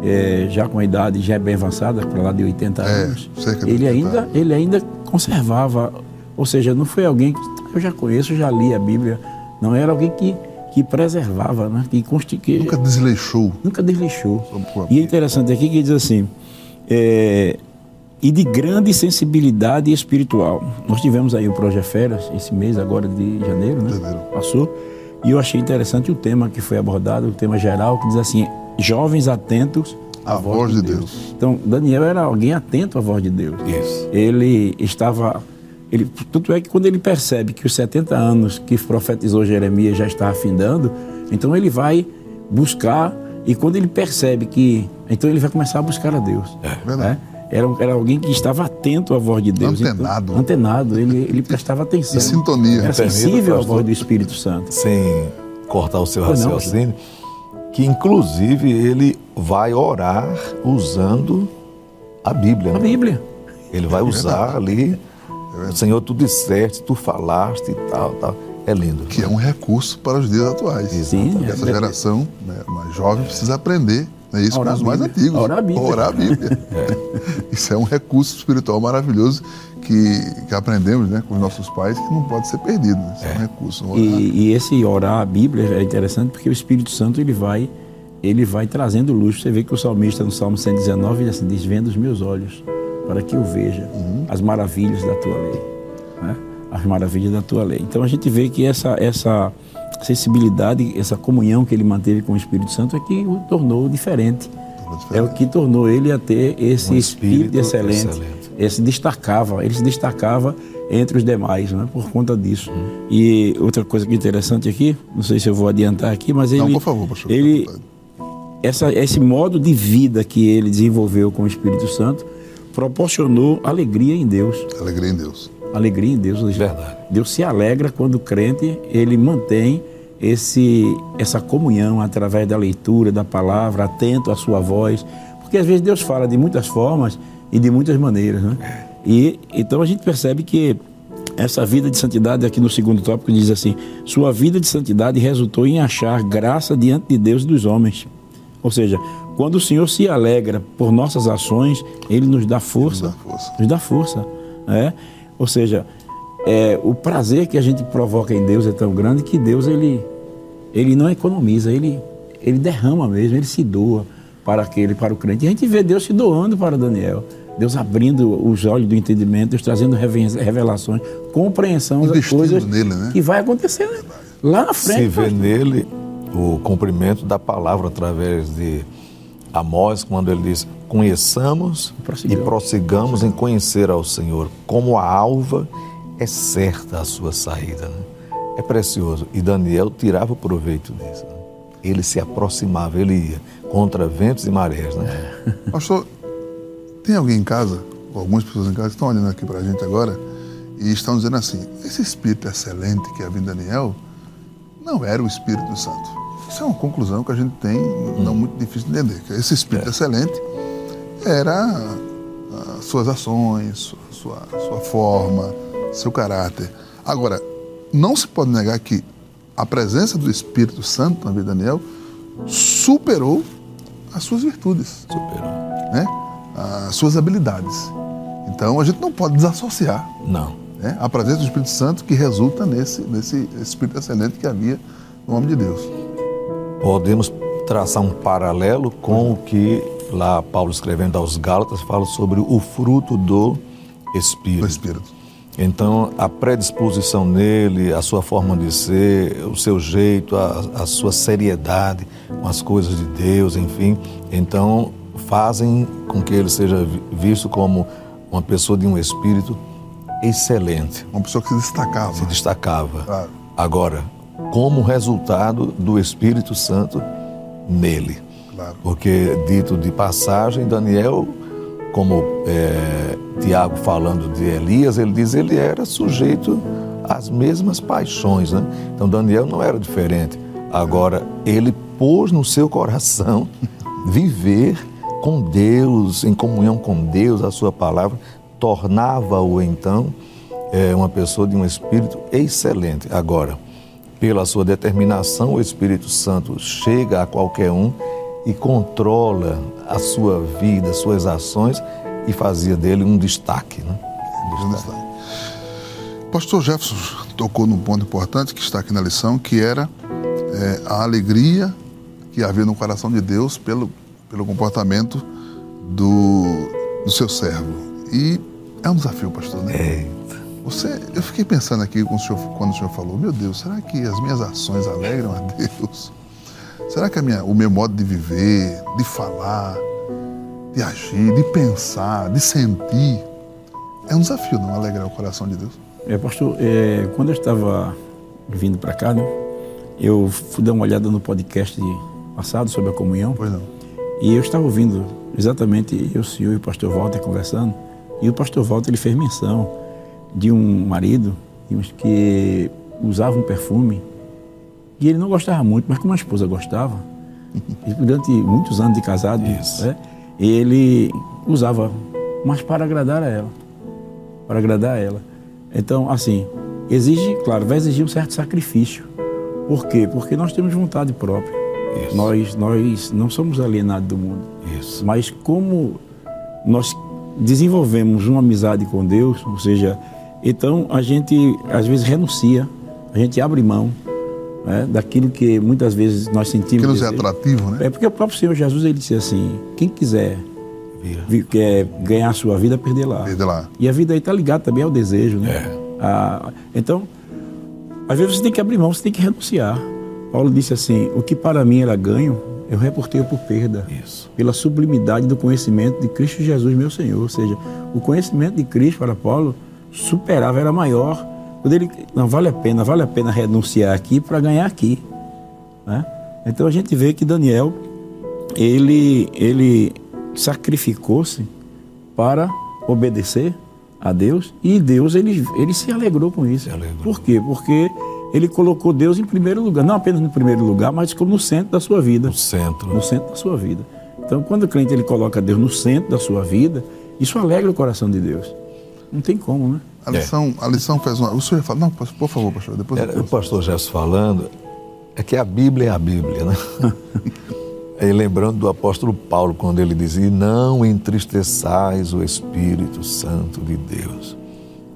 é, já com a idade já bem avançada, para lá de 80 É, anos, ele 80 ainda, ele ainda conservava, ou seja, não foi alguém que eu já conheço, já li a Bíblia, não era alguém que, que preservava, né? que, consti- que Nunca desleixou. nunca desleixou. E é interessante aqui que diz assim, é, e de grande sensibilidade espiritual. Nós tivemos aí o Projeto Feras, esse mês agora de janeiro, né? Janeiro. Passou. E eu achei interessante o tema que foi abordado, o tema geral, que diz assim, jovens atentos à, À voz de Deus. Então, Daniel era alguém atento à voz de Deus Isso. ele estava. Ele, tanto é que quando ele percebe que os 70 anos que profetizou Jeremias já está afindando, então ele vai buscar, e quando ele percebe que. Então ele vai começar a buscar a Deus. Verdade. É? Era, era alguém que estava atento à voz de Deus. Antenado. Então, antenado, ele, ele prestava atenção. Em sintonia. Era sensível à voz do Espírito Santo. Sem cortar o seu Pois não, raciocínio, que inclusive ele vai orar usando a Bíblia. A né? Bíblia. Ele vai usar ali, Senhor, tu disseste, tu falaste e tal, tal. É lindo. Que é um recurso para os dias atuais. Sim, é essa verdade. geração né, mais jovem precisa aprender né, isso com os a mais antigos. Orar a Bíblia. Orar a Bíblia. Isso é um recurso espiritual maravilhoso que, que aprendemos né, com os nossos pais que não pode ser perdido. Isso é, um recurso. E, e esse orar a Bíblia é interessante porque o Espírito Santo ele vai ele vai trazendo luz. Você vê que o salmista no Salmo 119 ele assim, diz: Vendo os meus olhos para que eu veja as maravilhas da tua lei. né? As maravilhas da tua lei. Então a gente vê que essa, essa sensibilidade, essa comunhão que ele manteve com o Espírito Santo é que o tornou diferente. É o que tornou ele a ter esse Um espírito, espírito excelente. excelente. Ele se destacava, ele se destacava entre os demais, né, por conta disso. E outra coisa que é interessante aqui, não sei se eu vou adiantar aqui, mas ele, Não, por favor, pastor. ele essa, esse modo de vida que ele desenvolveu com o Espírito Santo proporcionou alegria em Deus. Alegria em Deus. Alegria em Deus. Verdade. Deus se alegra quando o crente ele mantém esse, essa comunhão através da leitura, da palavra, atento à sua voz. Porque às vezes Deus fala de muitas formas e de muitas maneiras. Né? E então a gente percebe que essa vida de santidade, aqui no segundo tópico, diz assim: Sua vida de santidade resultou em achar graça diante de Deus e dos homens. Ou seja, quando o Senhor se alegra por nossas ações, Ele nos dá força. Nos dá força. Nos dá força. né? Ou seja, é, o prazer que a gente provoca em Deus é tão grande que Deus ele, ele não economiza, ele, ele derrama mesmo, ele se doa para aquele, para o crente. E a gente vê Deus se doando para Daniel. Deus abrindo os olhos do entendimento, Deus trazendo reve- revelações, compreensão das coisas nele, né? que vai acontecer lá na frente. Se vê nele o cumprimento da palavra através de Amós, quando ele diz: Conheçamos Prossigamos. e prossigamos em conhecer ao Senhor, como a alva é certa a sua saída. né? É precioso. E Daniel tirava proveito disso. né? Ele se aproximava, ele ia contra ventos e marés. Né? Pastor, tem alguém em casa, ou algumas pessoas em casa, que estão olhando aqui para a gente agora e estão dizendo assim: esse espírito excelente que havia em Daniel não era o Espírito Santo. Isso é uma conclusão que a gente tem, não muito difícil de entender. Que esse espírito excelente era suas ações, sua, sua forma, seu caráter. Agora, não se pode negar que a presença do Espírito Santo na vida de Daniel superou as suas virtudes Superou. né, as suas habilidades. Então a gente não pode desassociar Não. né, a presença do Espírito Santo que resulta nesse, nesse Espírito excelente que havia no homem de Deus. Podemos traçar um paralelo com o que lá Paulo escrevendo aos Gálatas fala sobre o fruto do Espírito. Do Espírito. Então, a predisposição nele, a sua forma de ser, o seu jeito, a, a sua seriedade com as coisas de Deus, enfim, então fazem com que ele seja vi- visto como uma pessoa de um espírito excelente, Uma pessoa que se destacava. se destacava. Claro. Agora, como resultado do Espírito Santo nele. Claro. Porque, dito de passagem, Daniel, como é, Tiago falando de Elias, ele diz ele era sujeito as mesmas paixões. Né? Então Daniel não era diferente. Agora, ele pôs no seu coração viver com Deus, em comunhão com Deus, a sua palavra, tornava-o então é, uma pessoa de um espírito excelente. Agora, pela sua determinação, o Espírito Santo chega a qualquer um e controla a sua vida, suas ações e fazia dele um destaque. Né? Um destaque. Pastor Jefferson tocou num ponto importante que está aqui na lição, que era é, a alegria que havia no coração de Deus pelo, pelo comportamento do, do seu servo. E é um desafio, pastor, né? É. Você, eu fiquei pensando aqui o senhor, quando o senhor falou, meu Deus, será que as minhas ações alegram a Deus? Será que minha, o meu modo de viver, de falar, de agir, de pensar, de sentir, é um desafio não alegrar o coração de Deus? É, pastor, é, quando eu estava vindo para cá, né, eu fui dar uma olhada no podcast passado sobre a comunhão. Pois não. E eu estava ouvindo exatamente eu, o senhor e o pastor Walter conversando. E o pastor Walter ele fez menção de um marido que usava um perfume e ele não gostava muito, mas como a esposa gostava, e durante muitos anos de casado, né, ele usava, mas para agradar a ela, para agradar a ela. Então, assim, exige, claro, vai exigir um certo sacrifício. Por quê? Porque nós temos vontade própria. Isso. Nós, nós não somos alienados do mundo. Isso. Mas como nós desenvolvemos uma amizade com Deus, ou seja, então a gente às vezes renuncia, a gente abre mão né, daquilo que muitas vezes nós sentimos. Que nos é atrativo, né? É porque o próprio Senhor Jesus ele disse assim: quem quiser quer ganhar a sua vida, perder lá. Perder lá. E a vida aí está ligada também ao desejo, né? É. Ah, então, às vezes você tem que abrir mão, você tem que renunciar. Paulo disse assim: o que para mim era ganho, eu reportei por perda. Isso. Pela sublimidade do conhecimento de Cristo Jesus, meu Senhor. Ou seja, o conhecimento de Cristo para Paulo superava, era maior. Quando ele, não vale a pena, vale a pena renunciar aqui para ganhar aqui. Né? Então a gente vê que Daniel, ele, ele sacrificou-se para obedecer a Deus e Deus ele, ele se alegrou com isso. Alegrou. Por quê? Porque ele colocou Deus em primeiro lugar, não apenas no primeiro lugar, mas como no centro da sua vida. No centro. No centro da sua vida. Então, quando o crente ele coloca Deus no centro da sua vida, isso alegra o coração de Deus. Não tem como, né? A lição, é. a lição faz uma. O senhor fala, não, por favor, pastor, depois. O pastor Gerson falando, é que a Bíblia é a Bíblia, né? E lembrando do apóstolo Paulo, quando ele dizia: Não entristeçais o Espírito Santo de Deus.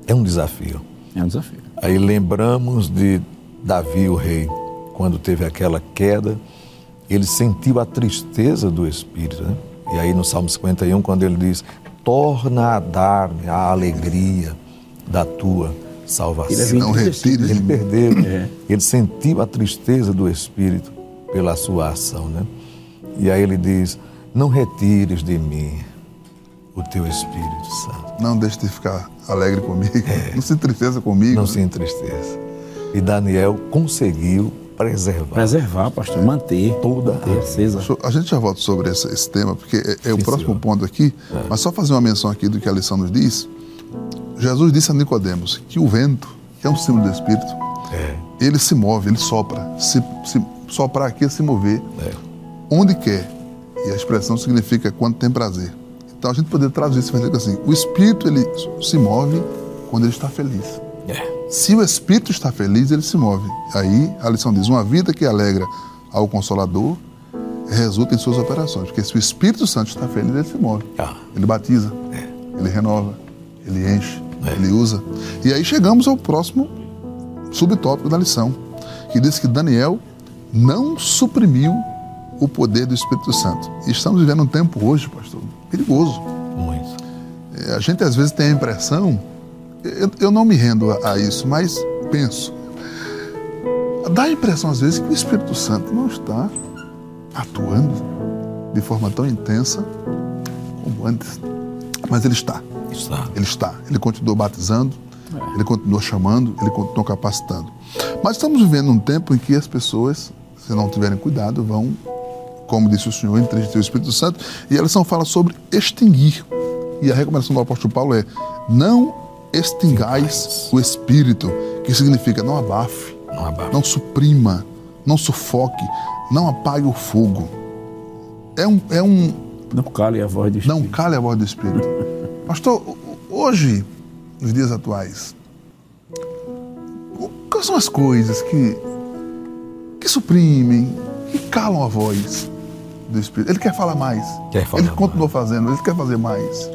É um desafio. É um desafio. Aí lembramos de Davi, o rei, quando teve aquela queda, ele sentiu a tristeza do Espírito. Né? E aí no Salmo 51, quando ele diz: Torna a dar-me a alegria da tua salvação. Ele, é não retire. ele perdeu. É. Ele sentiu a tristeza do Espírito pela sua ação. Né? E aí ele diz: Não retires de mim o teu Espírito Santo. Não deixe de ficar alegre comigo. É. Não se entristeça comigo. Não né? se entristeça. E Daniel conseguiu preservar. Preservar, pastor, manter toda manter acesa. A gente já volta sobre esse, esse tema, porque é, é o próximo senhor. ponto aqui, é. mas só fazer uma menção aqui do que a lição nos diz. Jesus disse a Nicodemos que o vento, que é um símbolo do Espírito, é. ele se move, ele sopra. Se, se soprar aqui é se mover. É onde quer. E a expressão significa quando tem prazer. Então a gente poderia traduzir esse versículo assim: o espírito ele se move quando ele está feliz. É. Se o espírito está feliz, ele se move. Aí a lição diz: uma vida que alegra ao consolador resulta em suas operações. Porque se o Espírito Santo está feliz, ele se move. Ah. Ele batiza, é. ele renova, ele enche, é. ele usa. E aí chegamos ao próximo subtópico da lição, que diz que Daniel não suprimiu o poder do Espírito Santo. E estamos vivendo um tempo hoje, pastor, perigoso. Muito. É, a gente às vezes tem a impressão, eu, eu não me rendo a, a, isso, mas penso. Dá a impressão às vezes que o Espírito Santo não está atuando de forma tão intensa como antes. Mas ele está. Está. Ele está. Ele continua batizando, é. ele continua chamando, ele continua capacitando. Mas estamos vivendo um tempo em que as pessoas, se não tiverem cuidado, vão como disse o Senhor, entristecer o Espírito Santo, e a lição fala sobre extinguir. E a recomendação do apóstolo Paulo é: não extingais o Espírito, que que significa não abafe, Não abafe. não suprima, não sufoque, não apague o fogo. É um, é um Não cale a voz do Espírito. não cale a voz do Espírito. Pastor, hoje, nos dias atuais, quais são as coisas que, que suprimem, que calam a voz do Espírito? Ele quer falar mais. Quer falar ele continua fazendo, ele quer fazer mais.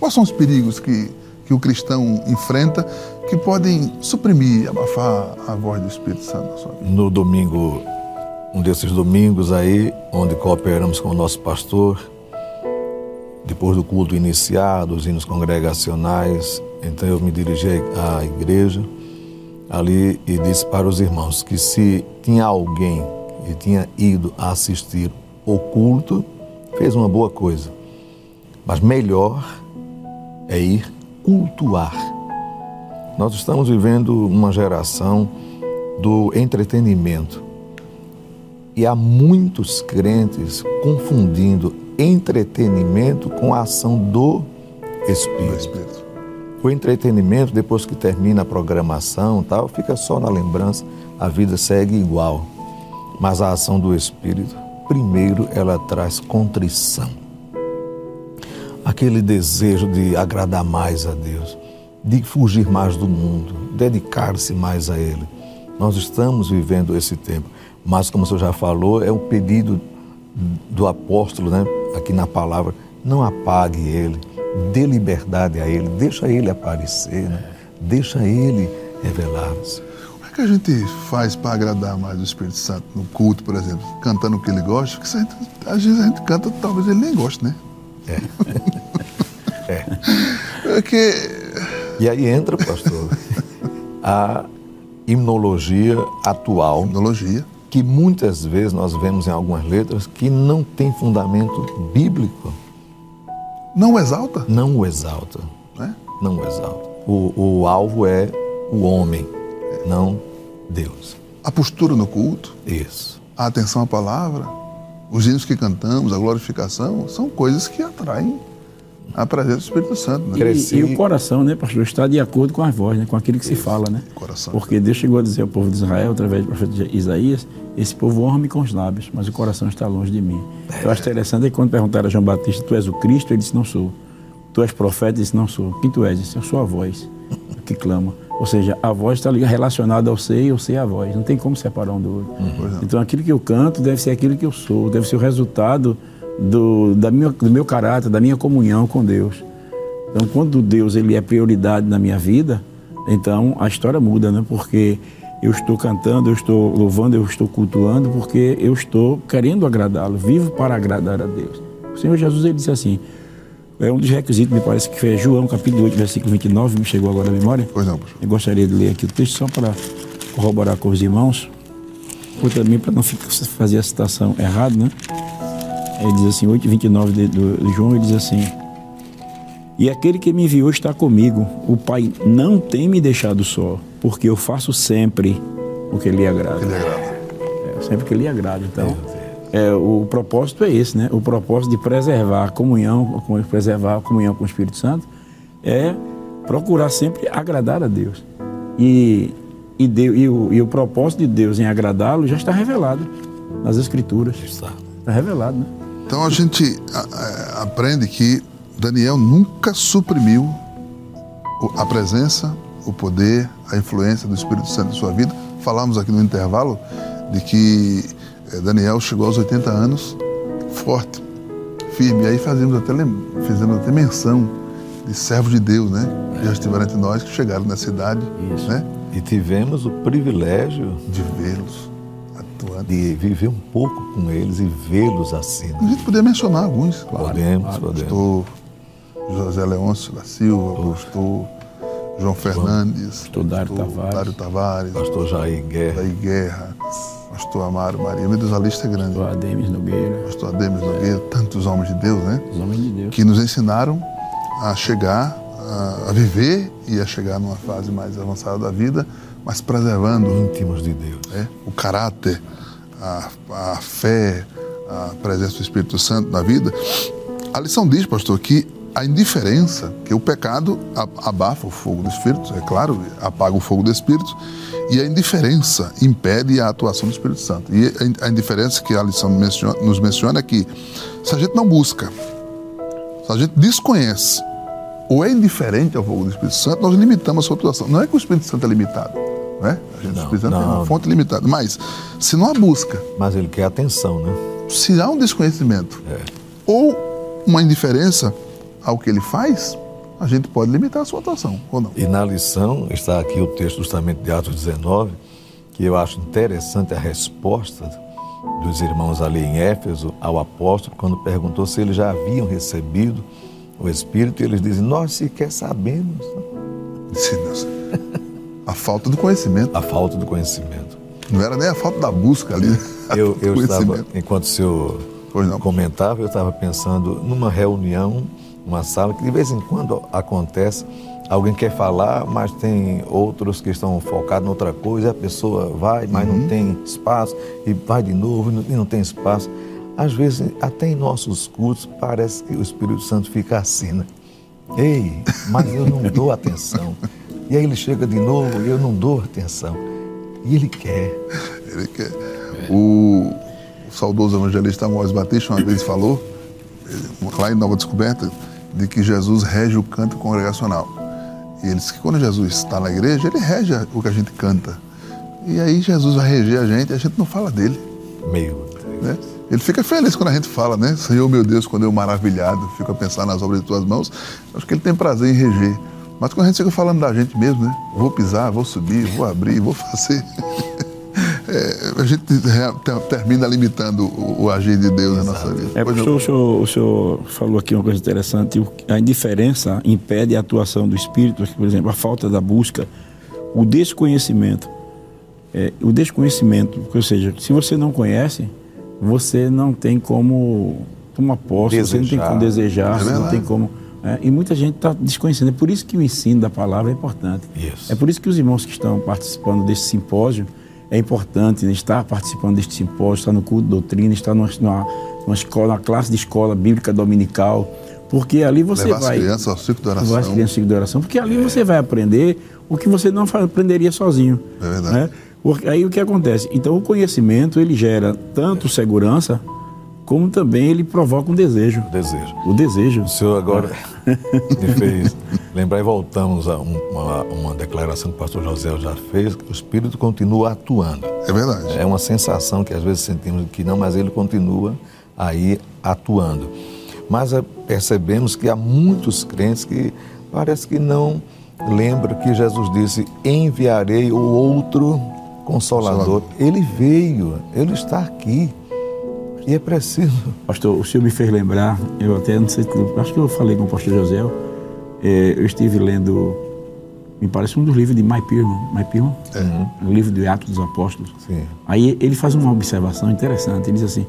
Quais são os perigos que, que o cristão enfrenta que podem suprimir, abafar a voz do Espírito Santo na sua vida? No domingo, um desses domingos aí, onde cooperamos com o nosso pastor, depois do culto iniciado, os hinos congregacionais, então eu me dirigi à igreja ali e disse para os irmãos que se tinha alguém que tinha ido assistir o culto, fez uma boa coisa. Mas melhor é ir cultuar. Nós estamos vivendo uma geração do entretenimento. E há muitos crentes confundindo entretenimento com a ação do Do Espírito. Espírito. O entretenimento, depois que termina a programação tal, fica só na lembrança, a vida segue igual. Mas a ação do Espírito, primeiro, ela traz contrição. Aquele desejo de agradar mais a Deus, de fugir mais do mundo, dedicar-se mais a Ele. Nós estamos vivendo esse tempo, mas como o senhor já falou, é um pedido do apóstolo, né? Aqui na palavra, não apague Ele, dê liberdade a Ele, deixa Ele aparecer, né? deixa Ele revelar-se. Como é que a gente faz para agradar mais o Espírito Santo no culto, por exemplo? Cantando o que ele gosta? Porque gente- às vezes a gente canta, talvez ele nem goste, né? É. Porque E aí entra, pastor, a himnologia atual, tecnologia, que muitas vezes nós vemos em algumas letras que não tem fundamento bíblico, não exalta, não o exalta, né? não o exalta. O, o alvo é o homem, não Deus. A postura no culto, Isso. a atenção à palavra, os hinos que cantamos, a glorificação, são coisas que atraem a presença do Espírito Santo, né? E, e o coração, né, pastor, está de acordo com a voz, né, com aquilo que se fala, né? Coração. Porque Deus chegou a dizer ao povo de Israel, através do profeta Isaías, esse povo honra-me com os lábios, mas o coração está longe de mim. Eu acho interessante é que quando perguntaram a João Batista, tu és o Cristo? Ele disse, não sou. Tu és profeta? Ele disse, não sou. Quem tu és? Ele disse, eu sou a voz que clama. Ou seja, a voz está ligada- relacionada ao ser e eu sei a voz. Não tem como separar um do outro. Não. Então aquilo que eu canto deve ser aquilo que eu sou, deve ser o resultado do, da minha, do meu caráter, da minha comunhão com Deus. Então, quando Deus ele é prioridade na minha vida, então a história muda, né? Porque eu estou cantando, eu estou louvando, eu estou cultuando, porque eu estou querendo agradá-lo, vivo para agradar a Deus. O Senhor Jesus ele disse assim, é um dos requisitos, me parece que foi João capítulo 8, versículo 29, me chegou agora à memória. Pois não, pastor. Eu gostaria de ler aqui o texto só para corroborar com os irmãos, ou também para não fazer a citação errada, né? Ele diz assim, 8, 29 de, do, João, ele diz assim: E aquele que me enviou está comigo. O Pai não tem me deixado só, porque eu faço sempre o que lhe agrada. Que lhe agrada. É, sempre que lhe agrada. Então, é, o propósito é esse, né? O propósito de preservar a comunhão, com- preservar a comunhão com o Espírito Santo, é procurar sempre agradar a Deus. E, e, Deu- e o, e o propósito de Deus em agradá-lo já está revelado nas Escrituras. Está. Está revelado, né? Então a gente a- a- aprende que Daniel nunca suprimiu a presença, o poder, a influência do Espírito Santo em sua vida. Falamos aqui no intervalo de que eh, Daniel chegou aos 80 anos forte, firme. E aí fazemos até, fizemos até menção de servos de Deus, né? Que já estiveram entre nós, que chegaram nessa idade, Isso. né? E tivemos o privilégio De vê-los de viver um pouco com eles e vê-los assim. A gente poderia mencionar alguns, claro. podemos, podemos. Pastor José Leôncio da Silva, pastor João Fernandes, Pastor Dário Tavares. Dário Tavares, Pastor Jair Guerra, Daí Guerra, pastor Amaro Maria, meu Deus, a lista é grande. O Ademes Nogueira, Pastor Ademes Nogueira, tantos homens de Deus, né? os homens de Deus. Que nos ensinaram a chegar, a, a viver e a chegar numa fase mais avançada da vida, mas preservando íntimos de Deus. né, o caráter, a, a fé, a presença do Espírito Santo na vida. A lição diz, pastor, que a indiferença, que o pecado abafa o fogo do Espírito, é claro, apaga o fogo do Espírito, e a indiferença impede a atuação do Espírito Santo. E a indiferença que a lição nos menciona é que se a gente não busca, se a gente desconhece ou é indiferente ao fogo do Espírito Santo, nós limitamos a sua atuação. Não é que o Espírito Santo é limitado, né? A gente, não, Santo não. tem uma fonte limitada, mas se não há busca... Mas ele quer atenção, né? Se há um desconhecimento é. ou uma indiferença ao que ele faz, a gente pode limitar a sua atuação, ou não. E na lição está aqui o texto justamente de Atos 19, que eu acho interessante a resposta dos irmãos ali em Éfeso ao apóstolo, quando perguntou se eles já haviam recebido o Espírito, e eles dizem, nós sequer sabemos. A falta do conhecimento. A falta do conhecimento. Não era nem a falta da busca ali. Eu, eu estava, enquanto o senhor comentava, eu estava pensando numa reunião uma sala que de vez em quando acontece, alguém quer falar, mas tem outros que estão focados em outra coisa, a pessoa vai, mas uhum. não tem espaço, e vai de novo e não tem espaço. Às vezes, até em nossos cultos, parece que o Espírito Santo fica assim, né? Ei, mas eu não dou atenção. E aí ele chega de novo e eu não dou atenção. E ele quer. Ele quer. O, o saudoso evangelista Amós Batista uma vez falou, lá em Nova Descoberta, de que Jesus rege o canto congregacional. E ele diz que quando Jesus está na igreja, ele rege o que a gente canta. E aí Jesus vai reger a gente e a gente não fala dele. Meu Deus. Né? Ele fica feliz quando a gente fala, né? Senhor, meu Deus, quando eu maravilhado, fico a pensar nas obras de tuas mãos. Acho que ele tem prazer em reger. Mas quando a gente fica falando da gente mesmo, né? Vou pisar, vou subir, vou abrir, vou fazer. é, a gente termina limitando o, o agir de Deus Exato. na nossa vida. É, pastor, o, senhor, o senhor falou aqui uma coisa interessante, a indiferença impede a atuação do Espírito, por exemplo, a falta da busca, o desconhecimento. É, o desconhecimento, ou seja, se você não conhece, você não tem como tomar posse, desejar. você não tem como desejar, é você não tem como... É, e muita gente está desconhecendo. É por isso que o ensino da palavra é importante. Isso. É por isso que os irmãos que estão participando desse simpósio, é importante estar participando deste simpósio, estar no culto de doutrina, estar numa, numa, escola, numa classe de escola bíblica dominical, porque ali você levar vai... Levar as crianças ao ciclo de oração. Levar as crianças ao ciclo de oração, porque ali é. você vai aprender o que você não aprenderia sozinho. É verdade. Né? Porque aí o que acontece? Então o conhecimento, ele gera tanto segurança, como também ele provoca um desejo. O desejo. O desejo. O senhor agora me fez lembrar e voltamos a uma, uma declaração que o pastor José já fez, que o Espírito continua atuando. É verdade. É uma sensação que às vezes sentimos que não, mas ele continua aí atuando. Mas eh, percebemos que há muitos crentes que parece que não lembram que Jesus disse: enviarei o outro consolador. consolador. Ele veio, ele está aqui. E é preciso. Pastor, o senhor me fez lembrar, eu até não sei, acho que eu falei com o pastor José, é, eu estive lendo, me parece um dos livros de Mike Pierman, é. o livro do Atos dos Apóstolos. Sim. Aí ele faz uma observação interessante, ele diz assim,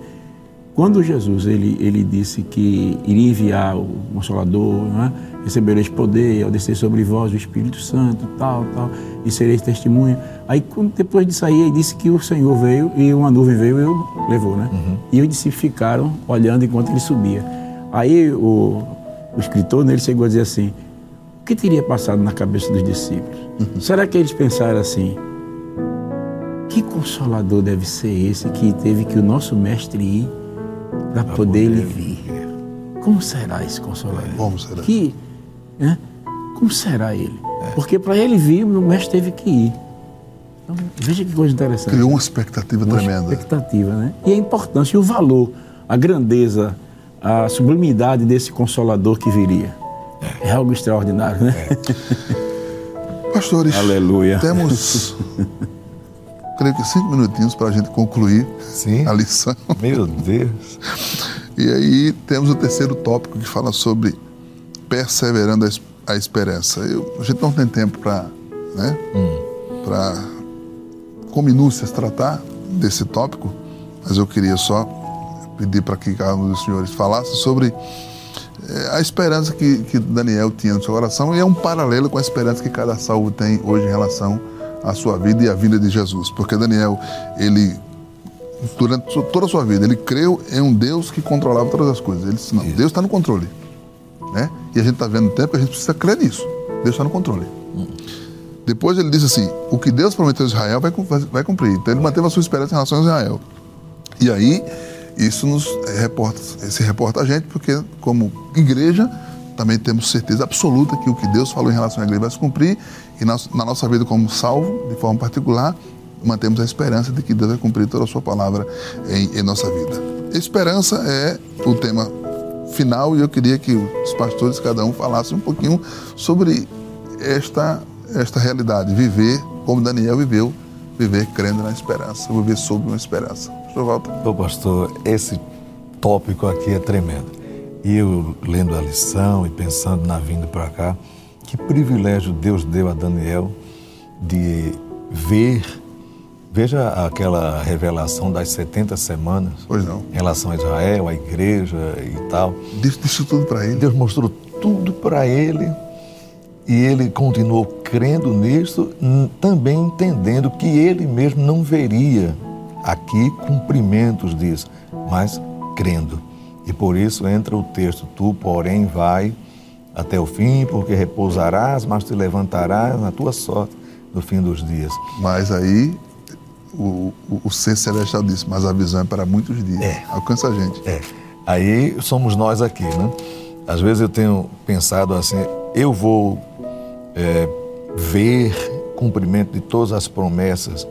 quando Jesus ele, ele disse que iria enviar o Consolador, né? recebereis poder ao descer sobre vós o Espírito Santo, tal, tal, e sereis testemunha. Aí depois de sair, ele disse que o Senhor veio e uma nuvem veio e o levou, né? Uhum. E eles se ficaram olhando enquanto ele subia. Aí o, o escritor nele chegou a dizer assim: o que teria passado na cabeça dos discípulos? Uhum. Será que eles pensaram assim? Que consolador deve ser esse que teve que o nosso mestre ir? Para poder ele vir. Como será esse consolador? Como será? Que, né? Como será ele? É. Porque para ele vir, o mestre teve que ir. Então, veja que coisa interessante. Criou uma expectativa uma tremenda. expectativa, né? E a importância, e o valor, a grandeza, a sublimidade desse consolador que viria. É, é algo extraordinário, né? É. Pastores, Aleluia. temos creio que cinco minutinhos para a gente concluir Sim. a lição. Meu Deus. E aí temos o terceiro tópico que fala sobre perseverando a esperança. Eu, a gente não tem tempo para, né, hum. para com minúcias tratar desse tópico, mas eu queria só pedir para que cada um dos senhores falasse sobre é, a esperança que, que Daniel tinha no seu coração e é um paralelo com a esperança que cada salvo tem hoje em relação a sua vida e a vida de Jesus. Porque Daniel, ele, durante toda a sua vida, ele creu em um Deus que controlava todas as coisas. Ele disse, não, Deus está no controle. Né? E a gente está vendo o tempo que a gente precisa crer nisso. Deus está no controle. Depois ele disse assim: o que Deus prometeu a Israel vai, vai cumprir. Então ele manteve a sua esperança em relação a Israel. E aí, isso nos reporta, se reporta a gente, porque como igreja, também temos certeza absoluta que o que Deus falou em relação à igreja vai se cumprir. E na, na nossa vida como salvo, de forma particular, mantemos a esperança de que Deus vai cumprir toda a sua palavra em, em nossa vida. Esperança é o tema final e eu queria que os pastores, cada um, falassem um pouquinho sobre esta, esta realidade, viver como Daniel viveu, viver crendo na esperança, viver sob uma esperança. Pastor Walter. Pastor, esse tópico aqui é tremendo. E eu lendo a lição e pensando na vinda para cá, que privilégio Deus deu a Daniel de ver Veja aquela revelação das 70 semanas. Em relação a Israel, a igreja e tal. Deus disse tudo para ele. Deus mostrou tudo para ele e ele continuou crendo nisso, também entendendo que ele mesmo não veria aqui cumprimentos disso, mas crendo. E por isso entra o texto: Tu, porém, vai até o fim, porque repousarás, mas te levantarás na tua sorte no fim dos dias. Mas aí o, o, o ser celestial disse, mas a visão é para muitos dias. É. Alcança a gente. É. Aí somos nós aqui, né? Às vezes eu tenho pensado assim, eu vou é, ver cumprimento de todas as promessas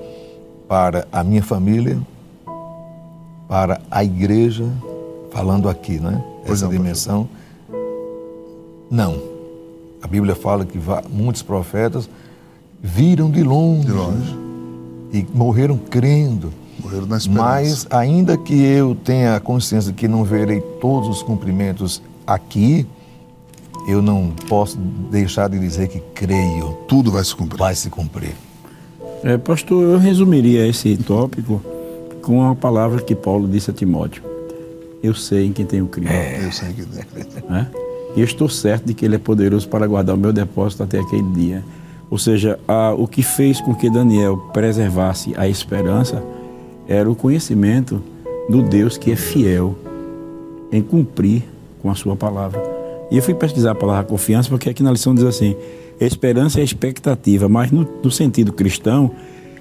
para a minha família, para a igreja, falando aqui, né? Essa dimensão. Não. A Bíblia fala que muitos profetas viram de longe. De longe e morreram crendo. Morreram na esperança. Mas ainda que eu tenha a consciência de que não verei todos os cumprimentos aqui, eu não posso deixar de dizer que creio. Tudo vai se cumprir. Vai se cumprir. É, pastor, eu resumiria esse tópico com a palavra que Paulo disse a Timóteo. Eu sei em quem tenho crido. É. Eu sei em quem tenho crido. É? E eu estou certo de que ele é poderoso para guardar o meu depósito até aquele dia. Ou seja, a, o que fez com que Daniel preservasse a esperança era o conhecimento do Deus que é fiel em cumprir com a sua palavra. E eu fui pesquisar a palavra confiança porque aqui na lição diz assim: esperança é expectativa, mas no, no sentido cristão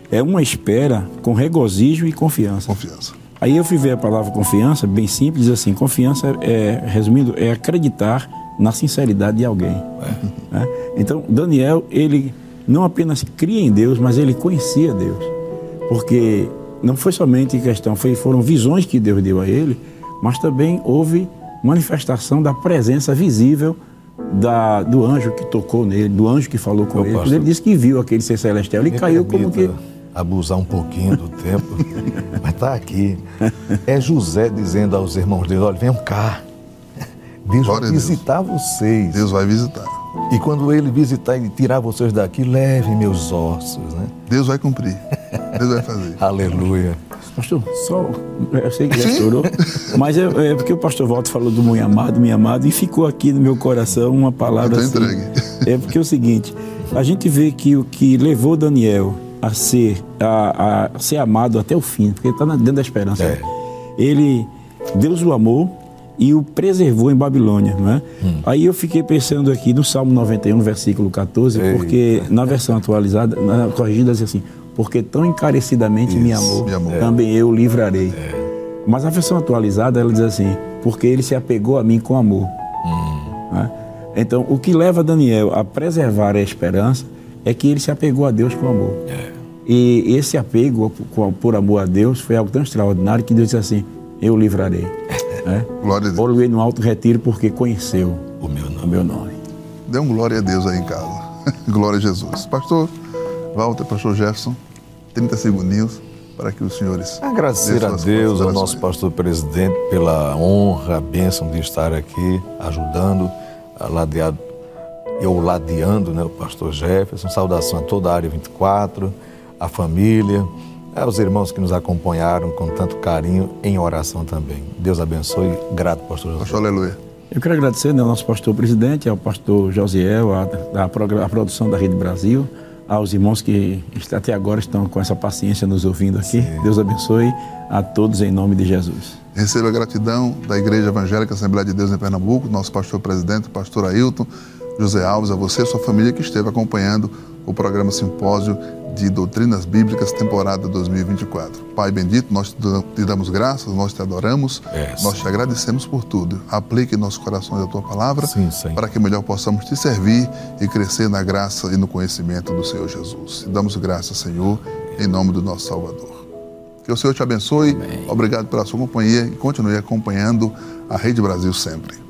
é uma espera com regozijo e confiança. Confiança. Aí eu fui ver a palavra confiança, bem simples, assim: confiança, é, resumindo, é acreditar na sinceridade de alguém. É. Né? Então, Daniel, ele não apenas cria em Deus, mas ele conhecia Deus. Porque não foi somente questão, foi, foram visões que Deus deu a ele, mas também houve manifestação da presença visível da, do anjo que tocou nele, do anjo que falou com Eu ele. Ele disse que viu aquele ser celestial, ele caiu como que. Abusar um pouquinho do tempo, mas está aqui. É José dizendo aos irmãos dele: olha, venham cá. Deus Glória vai visitar Deus. vocês. Deus vai visitar. E quando ele visitar e tirar vocês daqui, leve meus ossos, né? Deus vai cumprir. Deus vai fazer. Aleluia. Pastor, só. Eu sei que já estourou, mas é, é, porque o pastor Walter falou do muito amado, muito amado, e ficou aqui no meu coração uma palavra assim. Entregue. É porque é o seguinte: a gente vê que o que levou Daniel a ser, a, a ser amado até o fim, porque ele está dentro da esperança. É. Ele, Deus o amou, e o preservou em Babilônia. Não é? Hum. Aí eu fiquei pensando aqui no Salmo 91, versículo 14, Eita. porque na versão atualizada, na corrigida, diz assim: Porque tão encarecidamente Isso, me amou, me amou, também eu livrarei. É. Mas a versão atualizada, ela diz assim: Porque ele se apegou a mim com amor. Hum. É? Então, o que leva Daniel a preservar a esperança é que ele se apegou a Deus com amor. E esse apego por amor a Deus foi algo tão extraordinário que Deus disse assim: Eu livrarei. Né? Glória a Deus. Orgulhei no alto retiro porque conheceu o meu nome. O meu nome. Dê um glória a Deus aí em casa. glória a Jesus. Pastor Walter, pastor Jefferson, 30 segundinhos para que os senhores. Agradecer a Deus, ao nosso pastor presidente, pela honra, a bênção de estar aqui ajudando, a ladear, eu ladeando né, o pastor Jefferson. Saudação a toda a área 24, a família aos irmãos que nos acompanharam com tanto carinho em oração também. Deus abençoe. Grato, pastor José. Pastor, aleluia. Eu quero agradecer né, ao nosso pastor presidente, ao pastor Josiel, a, a produção da Rede Brasil, aos irmãos que até agora estão com essa paciência nos ouvindo aqui. Sim. Deus abençoe a todos em nome de Jesus. Receba a gratidão da Igreja Evangélica Assembleia de Deus em Pernambuco, nosso pastor presidente, pastor Ailton, José Alves, a você e a sua família que esteve acompanhando o programa Simpósio de Doutrinas Bíblicas, temporada 2024. Pai bendito, nós te damos graças, nós te adoramos, é, nós te agradecemos por tudo. Aplique em nossos corações a tua palavra sim, para que melhor possamos te servir e crescer na graça e no conhecimento do Senhor Jesus. Te damos graças, Senhor, em nome do nosso Salvador. Que o Senhor te abençoe. Amém. Obrigado pela sua companhia e continue acompanhando a Rede Brasil sempre.